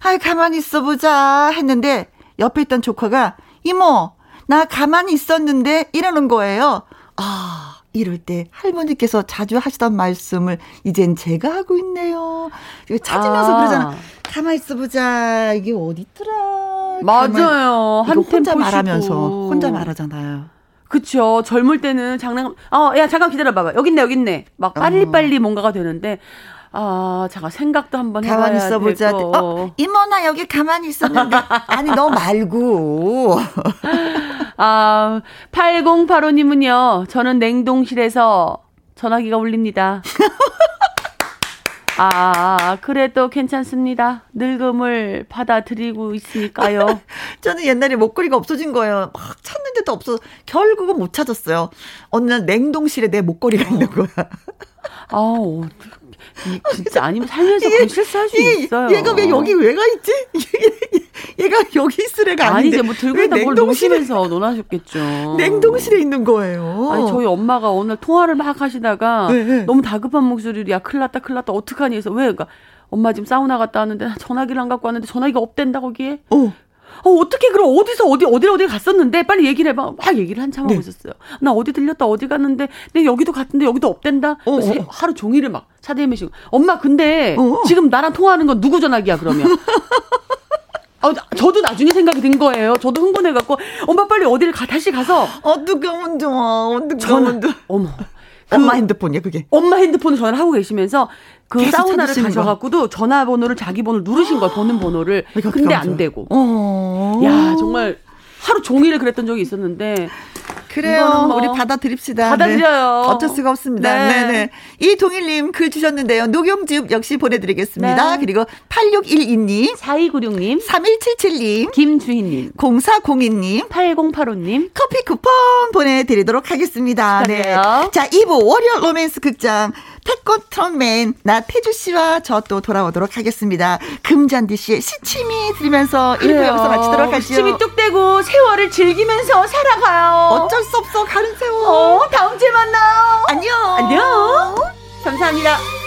아이, 가만히 있어 보자 했는데, 옆에 있던 조카가, 이모, 나 가만히 있었는데, 이러는 거예요. 아, 이럴 때 할머니께서 자주 하시던 말씀을 이젠 제가 하고 있네요. 찾으면서 아. 그러잖아. 가만히 있어 보자. 이게 어딨더라. 맞아요. 한 혼자 말하면서. 혼자 말하잖아요. 그쵸. 젊을 때는 장난, 어, 야, 잠깐 기다려봐봐. 여기 있네, 여기 있네. 막 빨리빨리 뭔가가 되는데, 아, 잠깐 생각도 한번 해봐야 가만히 있어보자. 어, 이모나 여기 가만히 있었는데. 아니, 너 말고. 아, 8085님은요. 저는 냉동실에서 전화기가 울립니다. 아, 그래도 괜찮습니다. 늙음을 받아들이고 있으니까요. 저는 옛날에 목걸이가 없어진 거예요. 막 찾는데도 없어. 결국은 못 찾았어요. 어느 날 냉동실에 내 목걸이가 있는 거야. 아우, 진짜 아니면 살면서 그런 실수할 수 얘, 있어요. 얘가 왜 여기 왜가 있지? 얘가 여기 있을 애가 아닌데. 아니지, 뭐 들고 있다 뭘 놓으시면서 논하셨겠죠. 냉동실에 있는 거예요. 아니, 저희 엄마가 오늘 통화를 막 하시다가 네, 네. 너무 다급한 목소리로 야, 큰일 났다, 큰일 났다, 어떡하니 해서 왜? 그러니까 엄마 지금 사우나 갔다 왔는데 전화기를 안 갖고 왔는데 전화기가 없댄다, 거기에. 어. 어, 어떻게 그럼 어디서 어디 어디, 어디 갔었는데 빨리 얘기를 해봐 막 얘기를 한참 네. 하고 있었어요 나 어디 들렸다 어디 갔는데 내 여기도 갔는데 여기도 없댄다 어, 어. 하루 종일을 막 차대미 씨. 엄마 근데 어. 지금 나랑 통화하는 건 누구 전화기야 그러면. 아, 저도 나중에 생각이 든 거예요. 저도 흥분해갖고. 엄마 빨리 어디를 가 다시 가서. 어떻게 먼저 와 어떻게 먼저 어머. 그, 엄마 핸드폰이야 그게? 엄마 핸드폰 전화를 하고 계시면서 그 사우나를 가셔갖고도 전화번호를 자기 번호 누르신 거 보는 번호를 근데 안 되고. 어... 야 정말 하루 종일 그랬던 적이 있었는데 그래요. 뭐 우리 받아들입시다. 받아들여요. 네. 어쩔 수가 없습니다. 네. 네네. 이동일님 글 주셨는데요. 녹용즙 역시 보내드리겠습니다. 네. 그리고 8612님. 4296님. 3177님. 김주희님. 0402님. 8085님. 커피 쿠폰 보내드리도록 하겠습니다. 네. 자, 2부 월요 로맨스 극장. 태권 트롯맨 나태주 씨와 저 또 돌아오도록 하겠습니다. 금잔디 씨의 시침이 들으면서 1부 여기서 마치도록 하죠. 시침이 뚝 떼고 세월을 즐기면서 살아가요. 어쩔 수 없어 가는 세월. 어, 다음 주에 만나요. 안녕. 안녕. 감사합니다.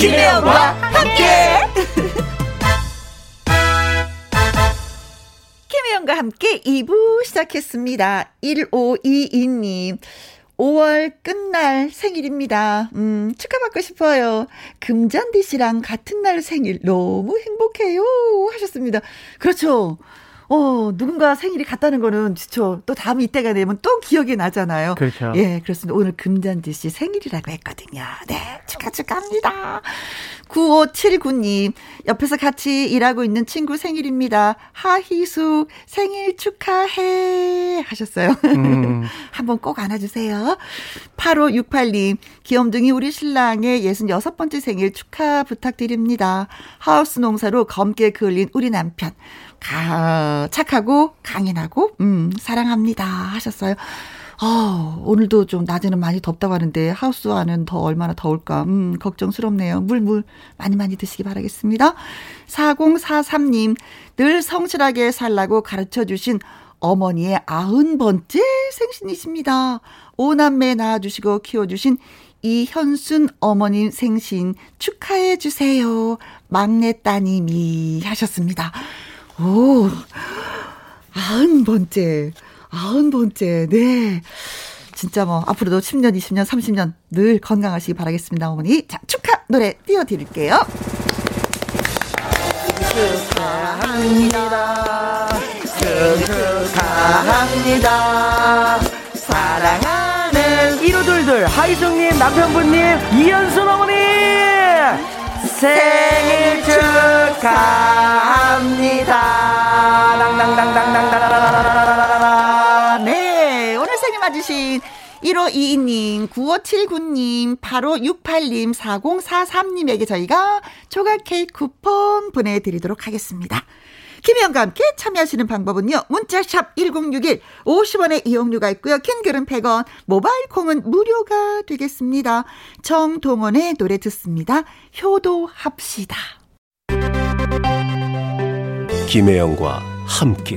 김혜영과 함께. 김혜영과 함께 2부 시작했습니다. 1522님. 5월 끝날 생일입니다. 음, 축하받고 싶어요. 금잔디 씨랑 같은 날 생일 너무 행복해요. 하셨습니다. 그렇죠. 어, 누군가 생일이 같다는 거는 그쵸. 또 다음 이때가 되면 또 기억이 나잖아요. 그렇죠. 예, 그렇습니다. 오늘 금잔디 씨 생일이라고 했거든요. 네, 축하 축하합니다. 9579님, 옆에서 같이 일하고 있는 친구 생일입니다. 하희숙, 생일 축하해. 하셨어요. 음. 한번 꼭 안아주세요. 8568님, 귀염둥이 우리 신랑의 66번째 생일 축하 부탁드립니다. 하우스 농사로 검게 그을린 우리 남편. 가, 착하고 강인하고 음, 사랑합니다 하셨어요. 어, 오늘도 좀 낮에는 많이 덥다고 하는데 하우스 안은 더 얼마나 더울까. 음, 걱정스럽네요. 물, 물 많이 많이 드시기 바라겠습니다. 4043님, 늘 성실하게 살라고 가르쳐 주신 어머니의 아흔 번째 생신이십니다. 오남매 낳아주시고 키워주신 이현순 어머님 생신 축하해 주세요. 막내 따님이 하셨습니다. 오, 아흔 번째, 아흔 번째, 네. 진짜 뭐, 앞으로도 10년, 20년, 30년 늘 건강하시기 바라겠습니다, 어머니. 자, 축하 노래 띄워드릴게요. 축하합니다. 축하합니다. 사랑하는 1522 하이정님, 남편분님, 이현순 어머니! 생일 축하합니다. 네, 오늘 생일 맞으신 1522님, 9579님, 8568님, 4043님에게 저희가 초가 케이크 쿠폰 보내드리도록 하겠습니다. 김혜영과 함께 참여하시는 방법은요. 문자샵 1061 50원의 이용료가 있고요. 킹글은 100원, 모바일 콩은 무료가 되겠습니다. 정동원의 노래 듣습니다. 효도합시다. 김혜영과 함께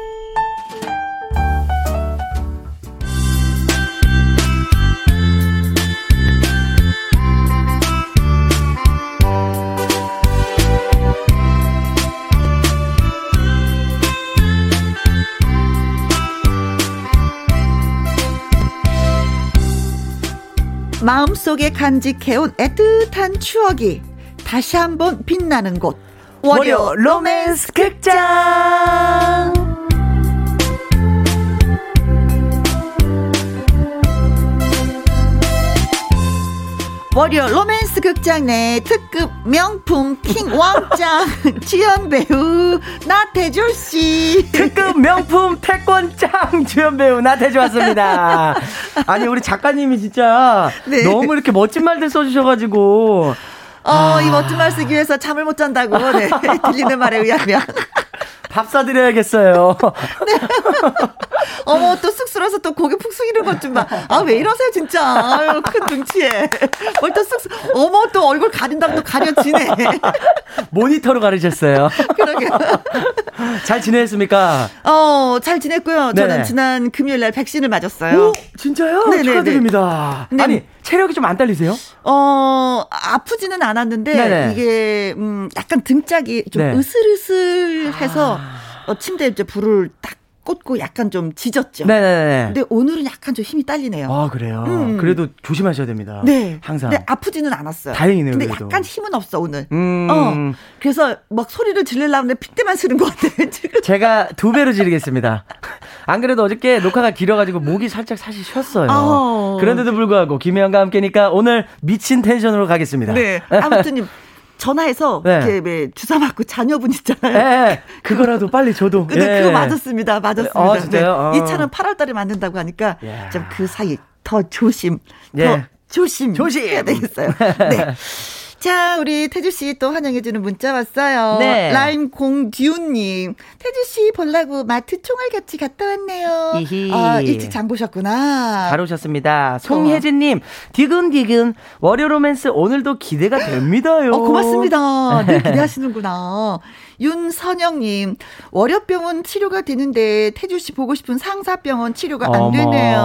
마음속에 간직해온 애틋한 추억이 다시 한번 빛나는 곳. 월요 로맨스 극장 월요 로맨스 극장 내 특급 명품 킹왕짱 주연 배우 나태주 씨 특급 명품 태권짱 주연 배우 나태주 왔습니다. 아니 우리 작가님이 진짜 네. 너무 이렇게 멋진 말들 써주셔가지고 어, 이 멋진 말 쓰기 위해서 잠을 못 잔다고 네. 들리는 말에 의하면 밥 사드려야겠어요. 어머 또 쑥스러워서 또 고개 푹 숙이는 것 좀 봐. 아 왜 이러세요 진짜. 아유 큰 등치에. 뭘또 쑥스. 어머 또 얼굴 가린다고 또 가려지네. 모니터로 가르쳤어요. 그러게. 잘 지내셨습니까? 어 잘 지냈고요. 저는 네네. 지난 금요일 날 백신을 맞았어요. 오, 진짜요? 네네네. 축하드립니다. 네. 아니 체력이 좀 안 딸리세요? 어 아프지는 않았는데 네네. 이게 음 약간 등짝이 좀 네. 으슬으슬해서 어, 침대에 이제 불을 딱 꽂고 약간 좀 짖었죠. 네네네. 근데 오늘은 약간 좀 힘이 딸리네요. 아 그래요. 음. 그래도 조심하셔야 됩니다. 네. 항상. 근데 아프지는 않았어요. 다행이네요, 근데 그래도. 약간 힘은 없어 오늘. 음. 어. 그래서 막 소리를 지르려고 하는데 핏대만 쓰는 것 같아. 지금. 제가 두 배로 지르겠습니다. 안 그래도 어저께 녹화가 길어가지고 목이 살짝 사실 쉬었어요. 어. 그런데도 불구하고 김혜영과 함께니까 오늘 미친 텐션으로 가겠습니다. 네. 아무튼 전화해서 네. 이렇게 왜 주사 맞고 자녀분 예, 있잖아요. 예. 그거라도 빨리 줘도. 근데 예. 그거 맞았습니다. 맞았습니다. 아, 진짜요? 어. 이 차는 8월 달에 맞는다고 하니까 야. 좀그 사이 더 조심. 더 예. 조심. 조심. 해야 되겠어요. 네. 자, 우리 태주 씨 또 환영해주는 문자 왔어요. 네. 라임 공듀님. 태주 씨 보려고 마트 총알 같이 갔다 왔네요. 이히. 아, 일찍 장 보셨구나. 잘 오셨습니다. 송혜진님, 디근디근, 월요 로맨스 오늘도 기대가 됩니다요. 어, 고맙습니다. 늘 기대하시는구나. 윤선영님, 월요병원 치료가 되는데, 태주 씨 보고 싶은 상사병원 치료가 안 어머. 되네요.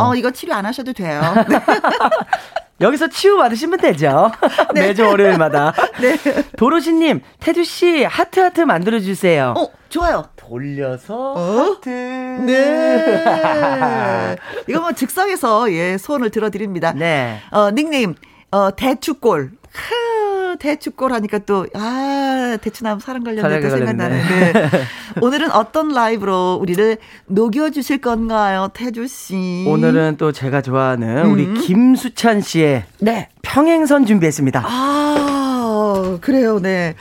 어, 이거 치료 안 하셔도 돼요. 네. 여기서 치유 받으시면 되죠. 매주 월요일마다. 네. 도로시님, 태주씨, 하트하트 만들어주세요. 어, 좋아요. 돌려서 어? 하트. 네. 이거 뭐 즉석에서, 예, 소원을 들어드립니다. 네. 어, 닉네임, 어, 대추골. 하, 대추골 하니까 또, 아, 대추나무 사랑 관련된. 네. 오늘은 어떤 라이브로 우리를 녹여주실 건가요, 태주씨? 오늘은 또 제가 좋아하는 우리 음. 김수찬 씨의 네. 평행선 준비했습니다. 아, 그래요, 네.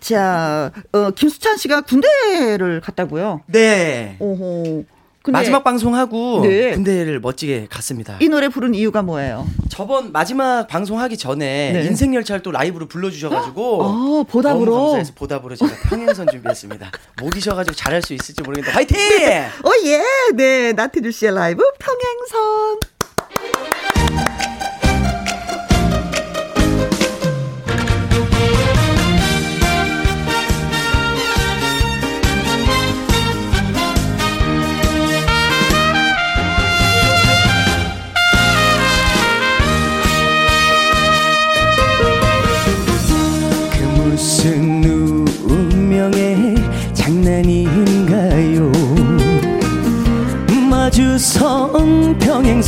자, 어, 김수찬 씨가 군대를 갔다고요? 네. 오호. 마지막 방송하고 네. 군대를 멋지게 갔습니다. 이 노래 부른 이유가 뭐예요? 저번 마지막 방송하기 전에 네. 인생 열차를 또 라이브로 불러주셔가지고 아, 보답으로? 감사해서 보답으로 제가 평행선 준비했습니다. 못 이셔가지고 잘할 수 있을지 모르겠는데 화이팅! 어, 예. 네. 나태주 씨의 라이브 평행선.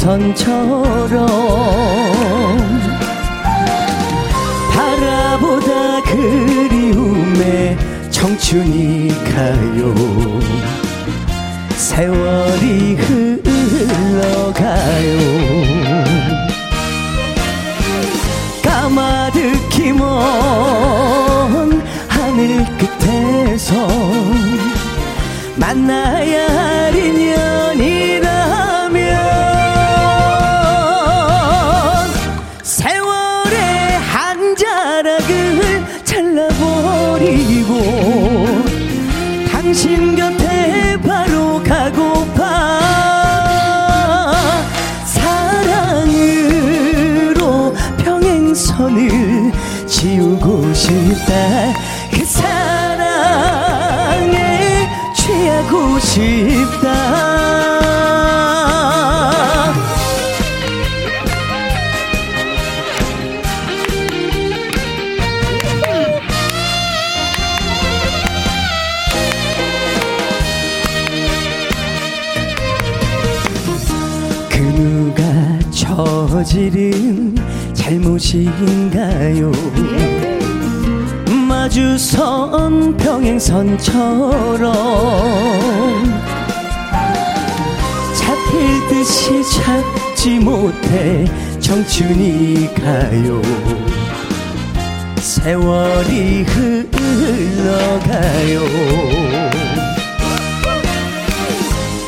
평행선처럼 바라보다 그리움에 청춘이 가요. 세월이 흘러가요. 까마득히 먼 하늘 끝에서 만나야 할 인연 잘못인가요? 마주선 평행선처럼 잡힐 듯이 잡지 못해 청춘이 가요. 세월이 흘러가요.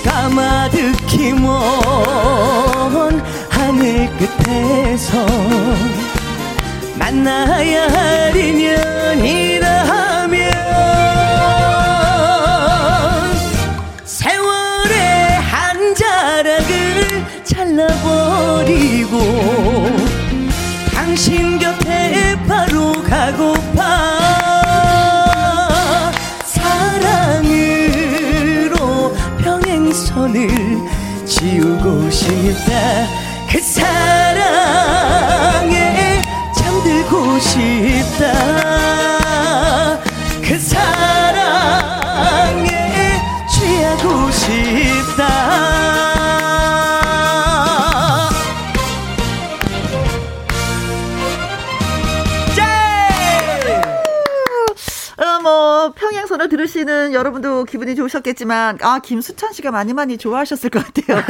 까마득히 먼 하늘 끝에서 만나야 할 인연이라면 세월의 한 자락을 잘라버리고 당신 곁에 바로 가고파 사랑으로 평행선을 지우고 싶다 잠들 어, 평양선을 들으시는 여러분도 기분이 좋으셨겠지만 아 김수찬 씨가 많이 많이 좋아하셨을 것 같아요.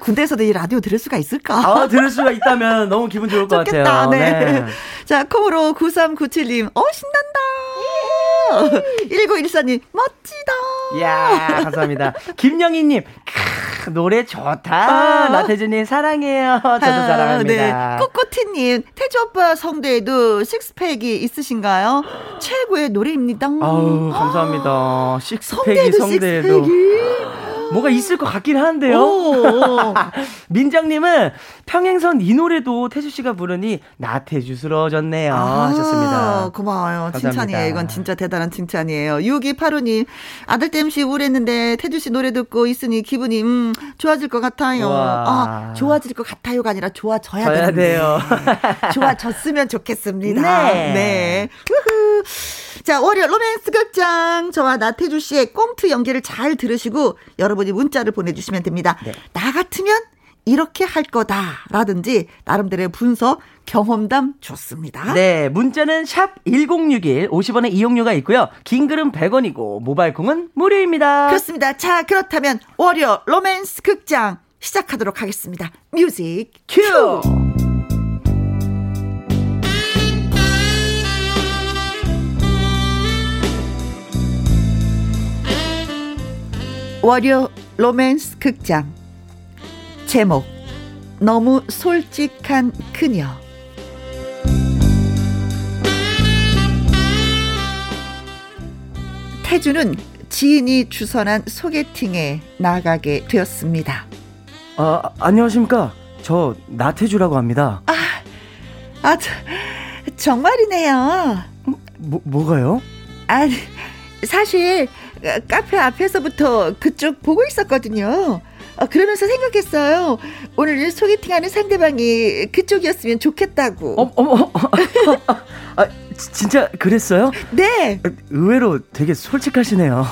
군대에서도 이 라디오 들을 수가 있을까? 아, 들을 수가 있다면 너무 기분 좋을 것 좋겠다. 같아요. 네. 자, 콩으로 9397님, 어, 신난다. 1914님, 멋지다. 이야, 감사합니다. 김영희님, 크, 노래 좋다. 아. 나태주님, 사랑해요. 저도 아, 사랑합니다. 네. 꼬꼬티님, 태주 오빠 성대에도 식스팩이 있으신가요? 최고의 노래입니다. 아우, 감사합니다. 식스팩이 성대에도. 식스팩이. 뭐가 있을 것 같긴 한데요. 오. 민정님은 평행선 이 노래도 태주 씨가 부르니 나태주스러워졌네요. 하셨습니다. 아, 고마워요. 감사합니다. 칭찬이에요. 이건 진짜 대단한 칭찬이에요. 6285님, 아들 땜시 우울했는데 태주 씨 노래 듣고 있으니 기분이, 음, 좋아질 것 같아요. 우와. 아, 좋아질 것 같아요가 아니라 좋아져야. 돼요. 좋아졌으면 좋겠습니다. 네. 네. 우후. 자, 월요 로맨스 극장. 저와 나태주 씨의 꽁트 연기를 잘 들으시고 여러분 이 문자를 보내주시면 됩니다. 네. 나 같으면 이렇게 할 거다라든지 나름대로의 분석, 경험담 좋습니다. 네, 문자는 샵 1061, 50원의 이용료가 있고요. 긴 글은 100원이고, 모바일 콩은 무료입니다. 그렇습니다. 자, 그렇다면 월요 로맨스 극장 시작하도록 하겠습니다. music cue. 월요 로맨스 극장 제목 너무 솔직한 그녀 태주는 지인이 주선한 소개팅에 나가게 되었습니다. 아, 안녕하십니까. 저, 나태주라고 합니다. 아, 저, 정말이네요. 뭐, 뭐가요? 아, 사실 어, 어, 카페 앞에서부터 그쪽 보고 있었거든요. 어, 그러면서 생각했어요. 오늘 소개팅하는 상대방이 그쪽이었으면 좋겠다고. 어머, 어머. 아, 진짜 그랬어요? 네. 의외로 되게 솔직하시네요.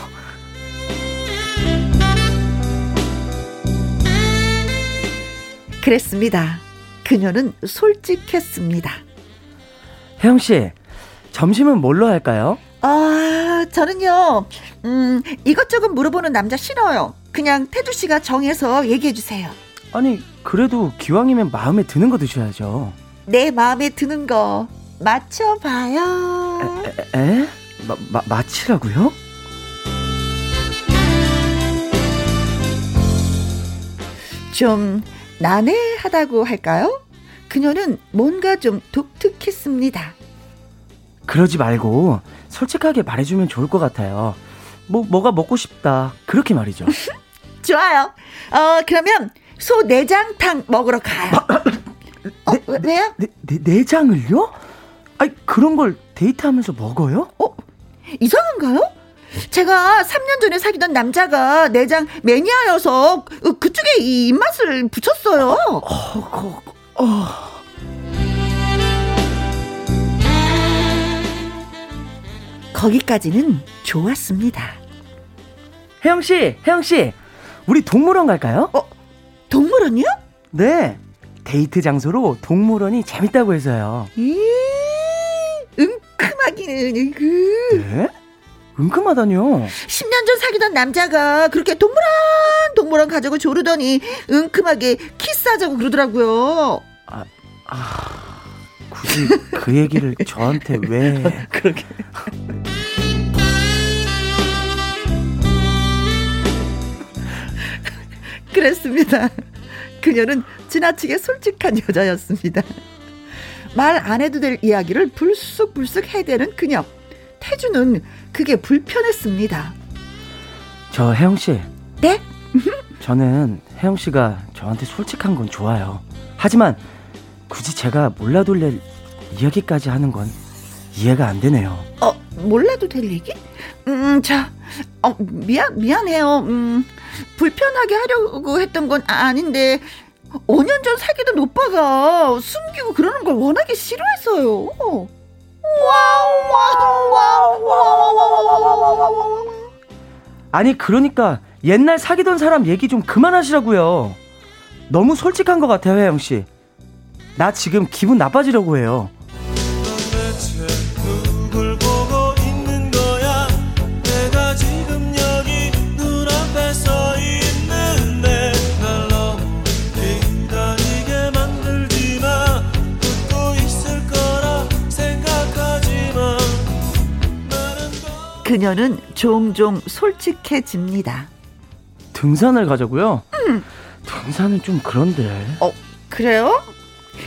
그랬습니다. 그녀는 솔직했습니다. 혜영 씨, 점심은 뭘로 할까요? 아, 저는요, 음, 이것저것 물어보는 남자 싫어요. 그냥 태주 씨가 정해서 얘기해 주세요. 아니, 그래도 기왕이면 마음에 드는 거 드셔야죠. 내 마음에 드는 거 맞춰봐요. 에? 에? 마, 마, 마치라고요? 좀 난해하다고 할까요? 그녀는 뭔가 좀 독특했습니다. 그러지 말고 솔직하게 말해주면 좋을 것 같아요. 뭐 뭐가 먹고 싶다 그렇게 말이죠. 좋아요. 어 그러면 소 내장탕 먹으러 가요. 어, 왜- 왜요? 내, 내, 내장을요? 아니 그런 걸 데이트하면서 먹어요? 어 이상한가요? 제가 3년 전에 사귀던 남자가 내장 매니아여서 어, 그쪽에 이 입맛을 붙였어요. 어, 그, 어. 거기까지는 좋았습니다. 혜영 씨, 혜영 씨, 우리 동물원 갈까요? 어, 동물원이요? 네, 데이트 장소로 동물원이 재밌다고 해서요. 이 은큼하기는 그 네? 은큼하다뇨. 10년 전 사귀던 남자가 그렇게 동물원 동물원 가자고 조르더니 은큼하게 키스하자고 그러더라고요. 굳이 그 얘기를 저한테 왜? 그러게. 그랬습니다. 그녀는 지나치게 솔직한 여자였습니다. 말 안 해도 될 이야기를 불쑥불쑥 해대는 그녀. 태주는 그게 불편했습니다. 저 혜영 씨, 네? 저는 혜영 씨가 저한테 솔직한 건 좋아요. 하지만 굳이 제가 몰라둘 낼 이야기까지 하는 건 이해가 안 되네요. 어, 몰라도 될 얘기? 음, 자, 어, 미안, 미안해요. 음, 불편하게 하려고 했던 건 아- 아닌데, 5년 전 사귀던 오빠가 숨기고 그러는 걸 워낙에 싫어했어요. 아니 그러니까 옛날 사귀던 사람 얘기 좀 그만하시라고요. 너무 솔직한 것 같아요, 혜영 씨. 나 지금 기분 나빠지려고 해요. 그녀는 종종 솔직해집니다. 등산을 가자고요? 등산은 좀 그런데. 어, 그래요?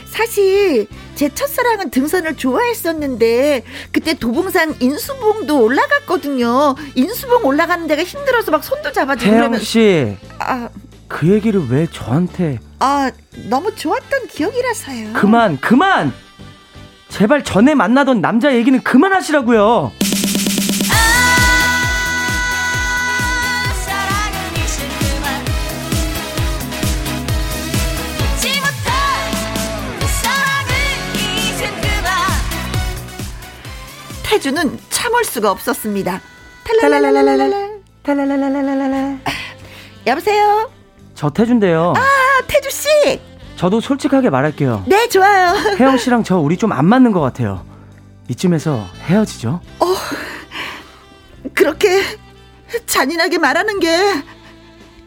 사실 제 첫사랑은 등산을 좋아했었는데 그때 도봉산 인수봉도 올라갔거든요. 인수봉 올라가는 데가 힘들어서 막 손도 잡아주고 그러면 씨, 아, 그 얘기를 왜 저한테? 아 너무 좋았던 기억이라서요. 그만, 그만. 제발 전에 만나던 남자 얘기는 그만하시라고요. 태주는 참을 수가 없었습니다. 탈랄랄랄랄랄라. 탈랄랄랄랄랄라. 여보세요. 저 태준데요. 아 태주 씨. 저도 솔직하게 말할게요. 네 좋아요. 혜영 씨랑 저 우리 좀 안 맞는 것 같아요. 이쯤에서 헤어지죠. 그렇게 잔인하게 말하는 게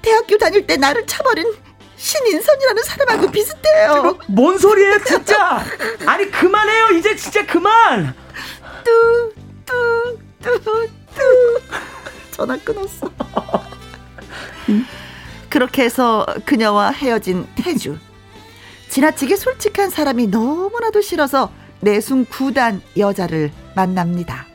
대학교 다닐 때 나를 차버린 신인선이라는 사람하고 비슷해요. 뭔 소리예요, 진짜? 아니 그만해요, 이제 진짜 그만. 뚜뚜뚜뚜 전화 끊었어. 그렇게 해서 그녀와 헤어진 태주. 지나치게 솔직한 사람이 너무나도 싫어서 내숭 구단 여자를 만납니다.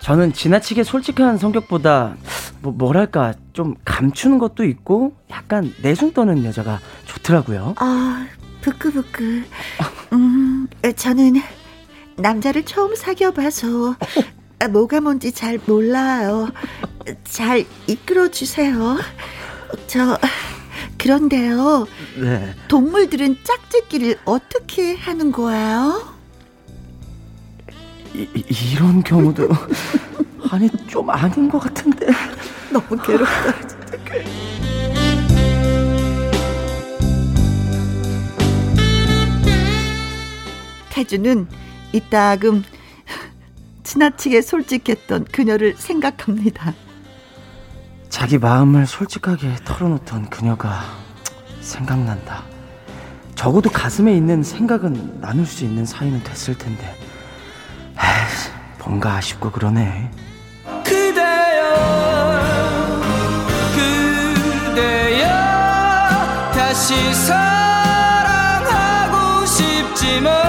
저는 지나치게 솔직한 성격보다 뭐 뭐랄까 좀 감추는 것도 있고 약간 내숭 떠는 여자가 좋더라고요. 아, 부끄부끄. 음, 저는 남자를 처음 사귀어봐서 아, 뭐가 뭔지 잘 몰라요. 잘 이끌어 주세요. 저 그런데요. 네. 동물들은 짝짓기를 어떻게 하는 거예요? 이, 이런 경우도 아니 좀 아닌 것 같은데 너무 괴롭다 진짜. 태주는 이따금 지나치게 솔직했던 그녀를 생각합니다. 자기 마음을 솔직하게 털어놓던 그녀가 생각난다. 적어도 가슴에 있는 생각은 나눌 수 있는 사이는 됐을 텐데. 에이, 뭔가 아쉽고 그러네. 그대여 그대여 다시 사랑하고 싶지만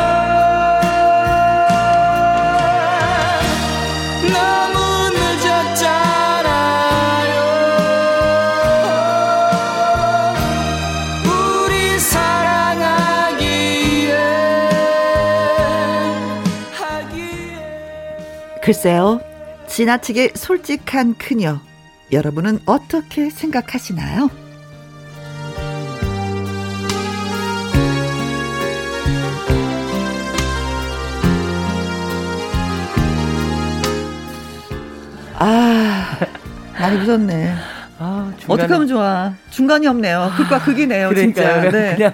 글쎄요, 지나치게 솔직한 그녀. 여러분은 어떻게 생각하시나요? 아, 많이 무섭네. 아, 중간에- 어떻게 하면 좋아? 중간이 없네요. 극과 극이네요, 진짜. 그러니까요. 네. 그냥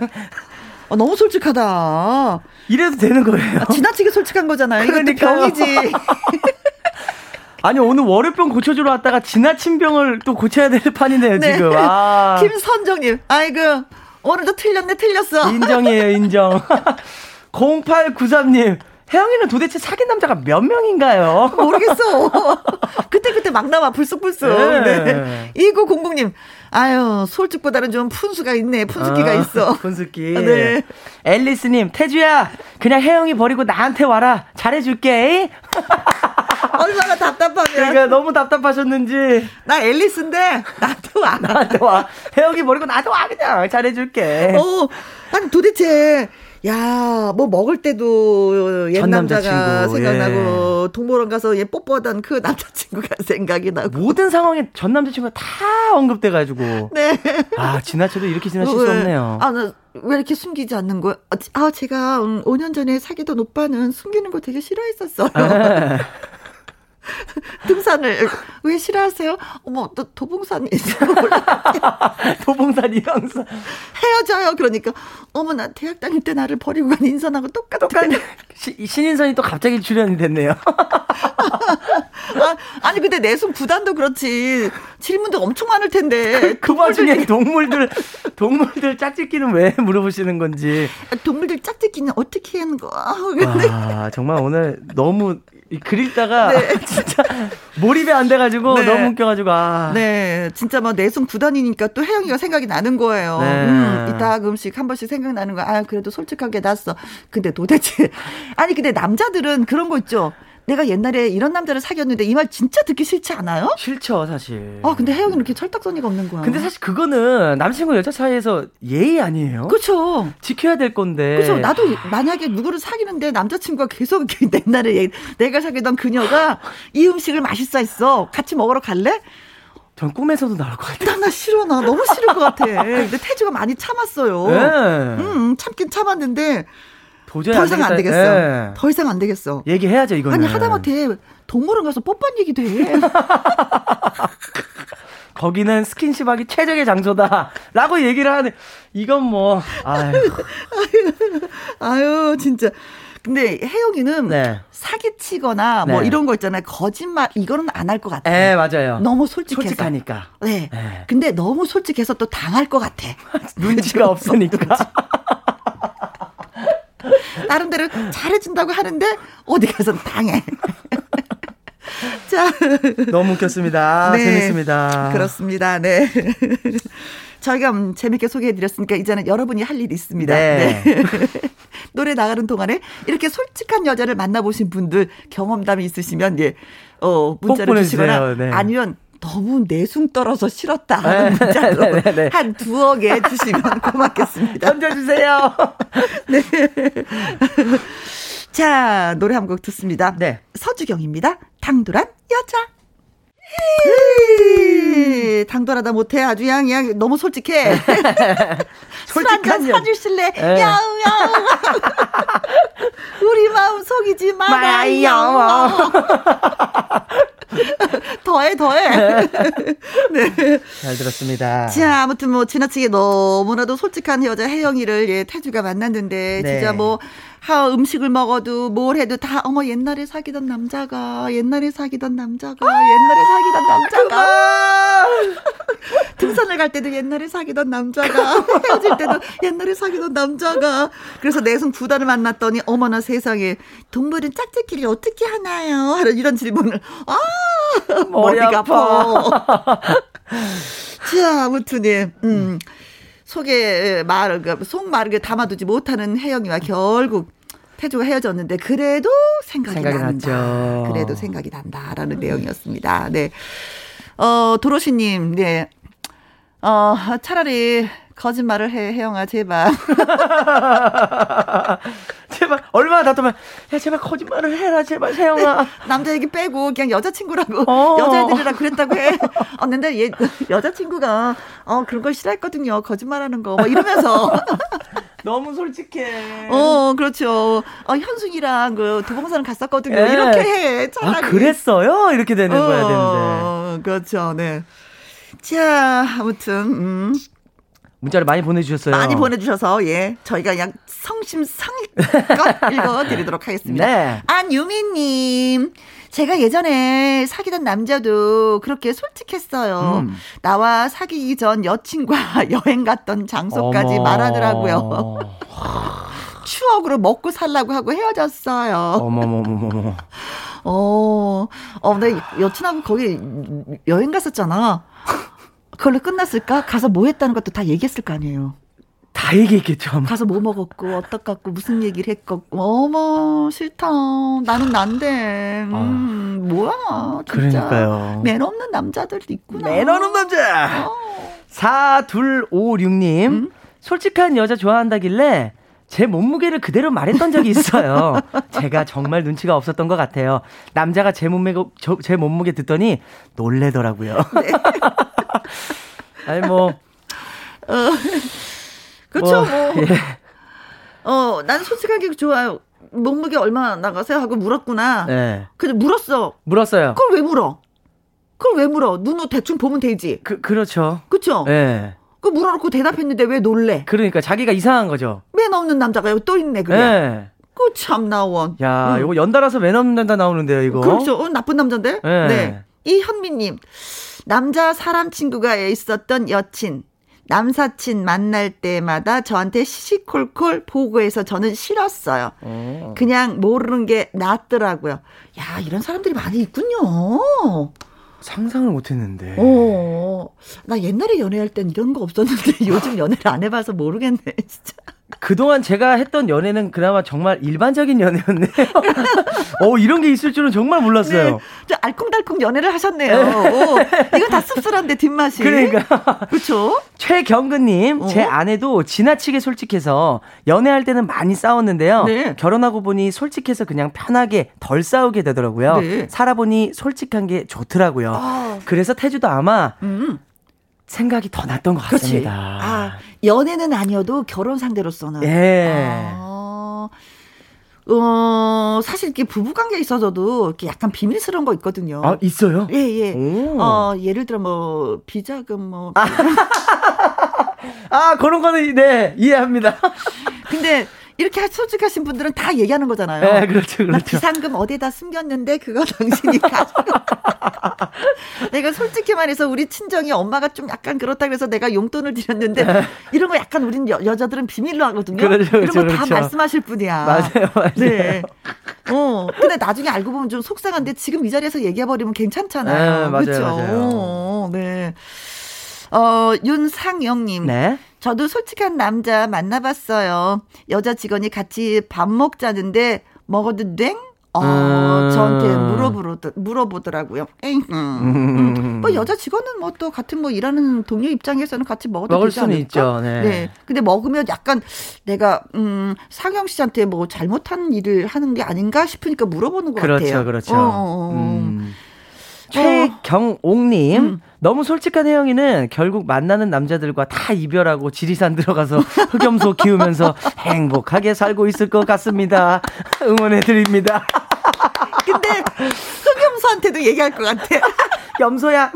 어, 너무 솔직하다. 이래도 되는 거예요. 아, 지나치게 솔직한 거잖아요. 이것도 그러니까요. 병이지. 아니 오늘 월요병 고쳐주러 왔다가 지나친 병을 또 고쳐야 될 판이네요 네. 지금. 아, 김선정님, 아이고, 오늘도 틀렸네, 틀렸어. 인정이에요 인정. 0893님. 혜영이는 도대체 사귄 남자가 몇 명인가요? 모르겠어. 그때그때 막 나와, 불쑥불쑥. 네. 네. 2900님, 아유, 솔직보다는 좀 푼수가 있네, 푼수기가 아, 있어. 분수기. 네. 앨리스님, 태주야, 그냥 혜영이 버리고 나한테 와라. 잘해줄게. 얼마나 답답하면. 그러니까 너무 답답하셨는지 나 앨리스인데, 나한테 와. 나한테 와. 혜영이 버리고 나한테 와 그냥 잘해줄게. 어, 아니 도대체 야, 뭐 먹을 때도 옛전 남자가 남자친구, 생각나고 동물원 가서 얘 뽀뽀하던 그 남자친구가 생각이 나고. 모든 상황에 전 남자친구가 다 언급돼 가지고. 네. 아 지나쳐도 이렇게 지나칠 수 없네요. 아, 나 왜 이렇게 숨기지 않는 거야? 아, 지- 아, 제가 음, 5년 전에 사귀던 오빠는 숨기는 거 되게 싫어했었어요. 네. 등산을 왜 싫어하세요? 어머, 또 도봉산이 있어. 도봉산 이랑산 헤어져요. 그러니까 어머 나 대학 다닐 때 나를 버리고 간 인선하고 똑같아. 시- 신인선이 또 갑자기 출연이 됐네요. 아, 아니 근데 내숭 구단도 그렇지 질문도 엄청 많을 텐데 그 와중에 동물들 동물들 짝짓기는 왜 물어보시는 건지. 동물들 짝짓기는 어떻게 하는 거야? 근데 와 정말 오늘 너무 이 글 읽다가 네. 진짜 몰입이 안 돼가지고 네. 너무 웃겨가지고 아. 네, 진짜 뭐 내숭 구단이니까 또 혜영이가 생각이 나는 거예요. 네. 음, 이따 음식 한 번씩 생각나는 거. 아, 그래도 솔직하게 났어. 근데 도대체 아니 근데 남자들은 그런 거 있죠. 내가 옛날에 이런 남자를 사귀었는데 이 말 진짜 듣기 싫지 않아요? 싫죠 사실. 아, 근데 혜영이는 이렇게 철딱서니가 없는 거야. 근데 사실 그거는 남친과 여자 사이에서 예의 아니에요? 그렇죠. 지켜야 될 건데. 그렇죠. 나도 만약에 누구를 사귀는데 남자친구가 계속 옛날에 얘- 내가 사귀던 그녀가 이 음식을 맛있어 했어. 같이 먹으러 갈래? 전 꿈에서도 나올 것 같아요. 나, 나 싫어. 나 너무 싫을 것 같아. 근데 태주가 많이 참았어요. 네. 음, 참긴 참았는데 도저히 더 이상 안 되겠어. 네. 더 이상 안 되겠어. 얘기해야죠 이거는. 아니 하다못해 동물원 가서 뽀뽀한 얘기도 해. 거기는 스킨십하기 최적의 장소다라고 얘기를 하는 이건 뭐 아유, 아유 진짜. 근데 혜영이는 네. 사기치거나 뭐 네. 이런 거 있잖아요. 거짓말 이거는 안 할 것 같아. 에 맞아요. 너무 솔직해서. 솔직하니까 네. 네. 근데 너무 솔직해서 또 당할 것 같아. 눈치가 없으니까. 나름대로 잘해준다고 하는데 어디 가서 당해. 자, 너무 웃겼습니다. 네. 재밌습니다. 그렇습니다. 네. 저희가 음, 재밌게 소개해드렸으니까 이제는 여러분이 할 일이 있습니다. 네. 네. 노래 나가는 동안에 이렇게 솔직한 여자를 만나보신 분들 경험담이 있으시면 예, 어, 문자를. 주시거나 네. 아니면 너무 내숭 떨어서 싫었다 하는 네. 문자로 네, 네, 네. 한 두어 개 주시면 고맙겠습니다. 던져주세요. 자, 노래 한 곡 듣습니다. 네. 서주경입니다. 당돌한 여자. 헤이, 당돌하다 못해. 아주 양, 양, 너무 솔직해. 솔직한 여- 사주실래? 예. 야우, 야우. 우리 마음 속이지 말아요. 말아요. 더해, 더해. 네. 잘 들었습니다. 자, 아무튼 뭐 지나치게 너무나도 솔직한 여자 혜영이를 예, 태주가 만났는데 네. 진짜 뭐 하, 음식을 먹어도 뭘 해도 다 어머 옛날에 사귀던 남자가 옛날에 사귀던 남자가 옛날에 사귀던 남자가 등산을 갈 때도 옛날에 사귀던 남자가 헤어질 때도 옛날에 사귀던 남자가 그래서 내성 구단을 만났더니 어머나 세상에 동물은 짝짓기를 어떻게 하나요? 이런 질문을 아 머리 머리가 아파. 아파. 자, 아무튼, 예, 음, 속에 말을, 그, 속말을 담아두지 못하는 혜영이와 결국 태주가 헤어졌는데, 그래도 생각이, 생각이 난다. 났죠. 그래도 생각이 난다라는 내용이었습니다. 네. 어, 도로시 님, 네. 어, 차라리 거짓말을 해, 혜영아, 제발. 제발 얼마나 답답해. 야 제발 거짓말을 해라 제발 세영아. 남자 얘기 빼고 그냥 여자친구라고 어. 여자애들이라 그랬다고 해. 어, 근데 얘 여자친구가 어 그런 걸 싫어했거든요. 거짓말하는 거. 막 이러면서 너무 솔직해. 어 그렇죠. 어 현숙이랑 그 도봉산 갔었거든요. 예. 이렇게 해. 아 차라리. 그랬어요? 이렇게 되는 거야 되는데. 어, 그렇죠. 네. 자 아무튼 음, 문자를 많이 보내주셨어요. 많이 보내주셔서 예 저희가 그냥 성심성의껏 읽어드리도록 하겠습니다. 네. 안유미님. 제가 예전에 사귀던 남자도 그렇게 솔직했어요. 음. 나와 사귀기 전 여친과 여행 갔던 장소까지 어머. 말하더라고요. 추억으로 먹고 살라고 하고 헤어졌어요. 어머머머머머. 어, 어, 내 여친하고 거기 여행 갔었잖아. 그걸로 끝났을까? 가서 뭐 했다는 것도 다 얘기했을 거 아니에요. 다 얘기했겠죠. 아마. 가서 뭐 먹었고, 어떡갖고, 무슨 얘기를 했고, 어머, 싫다. 나는 난데. 음, 뭐야. 진짜. 아. 그러니까요. 맨 없는 남자들도 있구나. 매너는 남자. 어. 4256님. 음? 솔직한 여자 좋아한다길래 제 몸무게를 그대로 말했던 적이 있어요. 제가 정말 눈치가 없었던 것 같아요. 남자가 제 몸무게, 저- 제 몸무게 듣더니 놀래더라고요. 네. 아니, 뭐. 그쵸, 뭐. 예. 어, 난 솔직하게 좋아요. 몸무게 얼마 나가세요? 하고 물었구나. 예. 근데 물었어. 물었어요. 그걸 왜 물어? 그걸 왜 물어? 눈으로 대충 보면 되지. 그, 그렇죠. 그쵸? 예. 그 물어놓고 대답했는데 왜 놀래? 그러니까 자기가 이상한 거죠. 맨 없는 남자가 여기 또 있네, 그래. 예. 그 참 나원. 야, 음. 이거 연달아서 맨 없는 다 나오는데요, 이거. 그렇죠. 어, 나쁜 남자인데? 네. 네. 이현미님. 남자 사람 친구가 있었던 여친. 남사친 만날 때마다 저한테 시시콜콜 보고해서 저는 싫었어요. 어. 그냥 모르는 게 낫더라고요. 야, 이런 사람들이 많이 있군요. 상상을 못 했는데. 어, 나 옛날에 연애할 땐 이런 거 없었는데 요즘 연애를 안 해봐서 모르겠네, 진짜. 그동안 제가 했던 연애는 그나마 정말 일반적인 연애였네요. 어, 이런 게 있을 줄은 정말 몰랐어요. 네, 저 알콩달콩 연애를 하셨네요. 오, 이건 다 씁쓸한데 뒷맛이. 그러니까. 그렇죠? 최경근님, 어? 제 아내도 지나치게 솔직해서 연애할 때는 많이 싸웠는데요. 네. 결혼하고 보니 솔직해서 그냥 편하게 덜 싸우게 되더라고요. 네. 살아보니 솔직한 게 좋더라고요. 아. 그래서 태주도 아마 음. 생각이 더 났던 것. 같습니다. 아, 연애는 아니어도 결혼 상대로서는. 예. 아, 어, 사실 이렇게 부부 관계에 있어서도 이렇게 약간 비밀스러운 거 있거든요. 아, 있어요? 예, 예. 오. 어, 예를 들어 뭐 비자금 뭐 아, 그런 거는, 네, 이해합니다. 근데 이렇게 솔직하신 분들은 다 얘기하는 거잖아요. 네, 그렇죠, 나 그렇죠. 비상금 어디다 숨겼는데 그거 당신이 가지고. 내가 솔직히 말해서 우리 친정이 엄마가 좀 약간 그렇다 그래서 내가 용돈을 드렸는데 이런 거 약간 우린 여, 여자들은 비밀로 하거든요. 그렇죠, 이런 거다 그렇죠, 그렇죠. 말씀하실 분이야. 맞아요, 맞아요. 네. 어. 근데 나중에 알고 보면 좀 속상한데 지금 이 자리에서 얘기해 버리면 괜찮잖아요. 네, 맞아요, 그렇죠. 맞아요. 어, 네. 어, 윤상영님. 네. 저도 솔직한 남자 만나봤어요. 여자 직원이 같이 밥 먹자는데 먹어도 땡? 어, 음. 저한테 물어보더, 물어보더라고요. 에잉, 음. 뭐 여자 직원은 뭐 또 같은 뭐 일하는 동료 입장에서는 같이 먹어도 먹을 수는 않을까? 있죠, 네. 근데 먹으면 약간 내가 음 상영 씨한테 뭐 잘못한 일을 하는 게 아닌가 싶으니까 물어보는 것 그렇죠, 같아요. 그렇죠. 어, 어, 어. 음. 최경옥님, 음. 너무 솔직한 혜영이는 결국 만나는 남자들과 다 이별하고 지리산 들어가서 흑염소 키우면서 행복하게 살고 있을 것 같습니다. 응원해 드립니다. 근데 염소한테도 얘기할 것 같아. 염소야.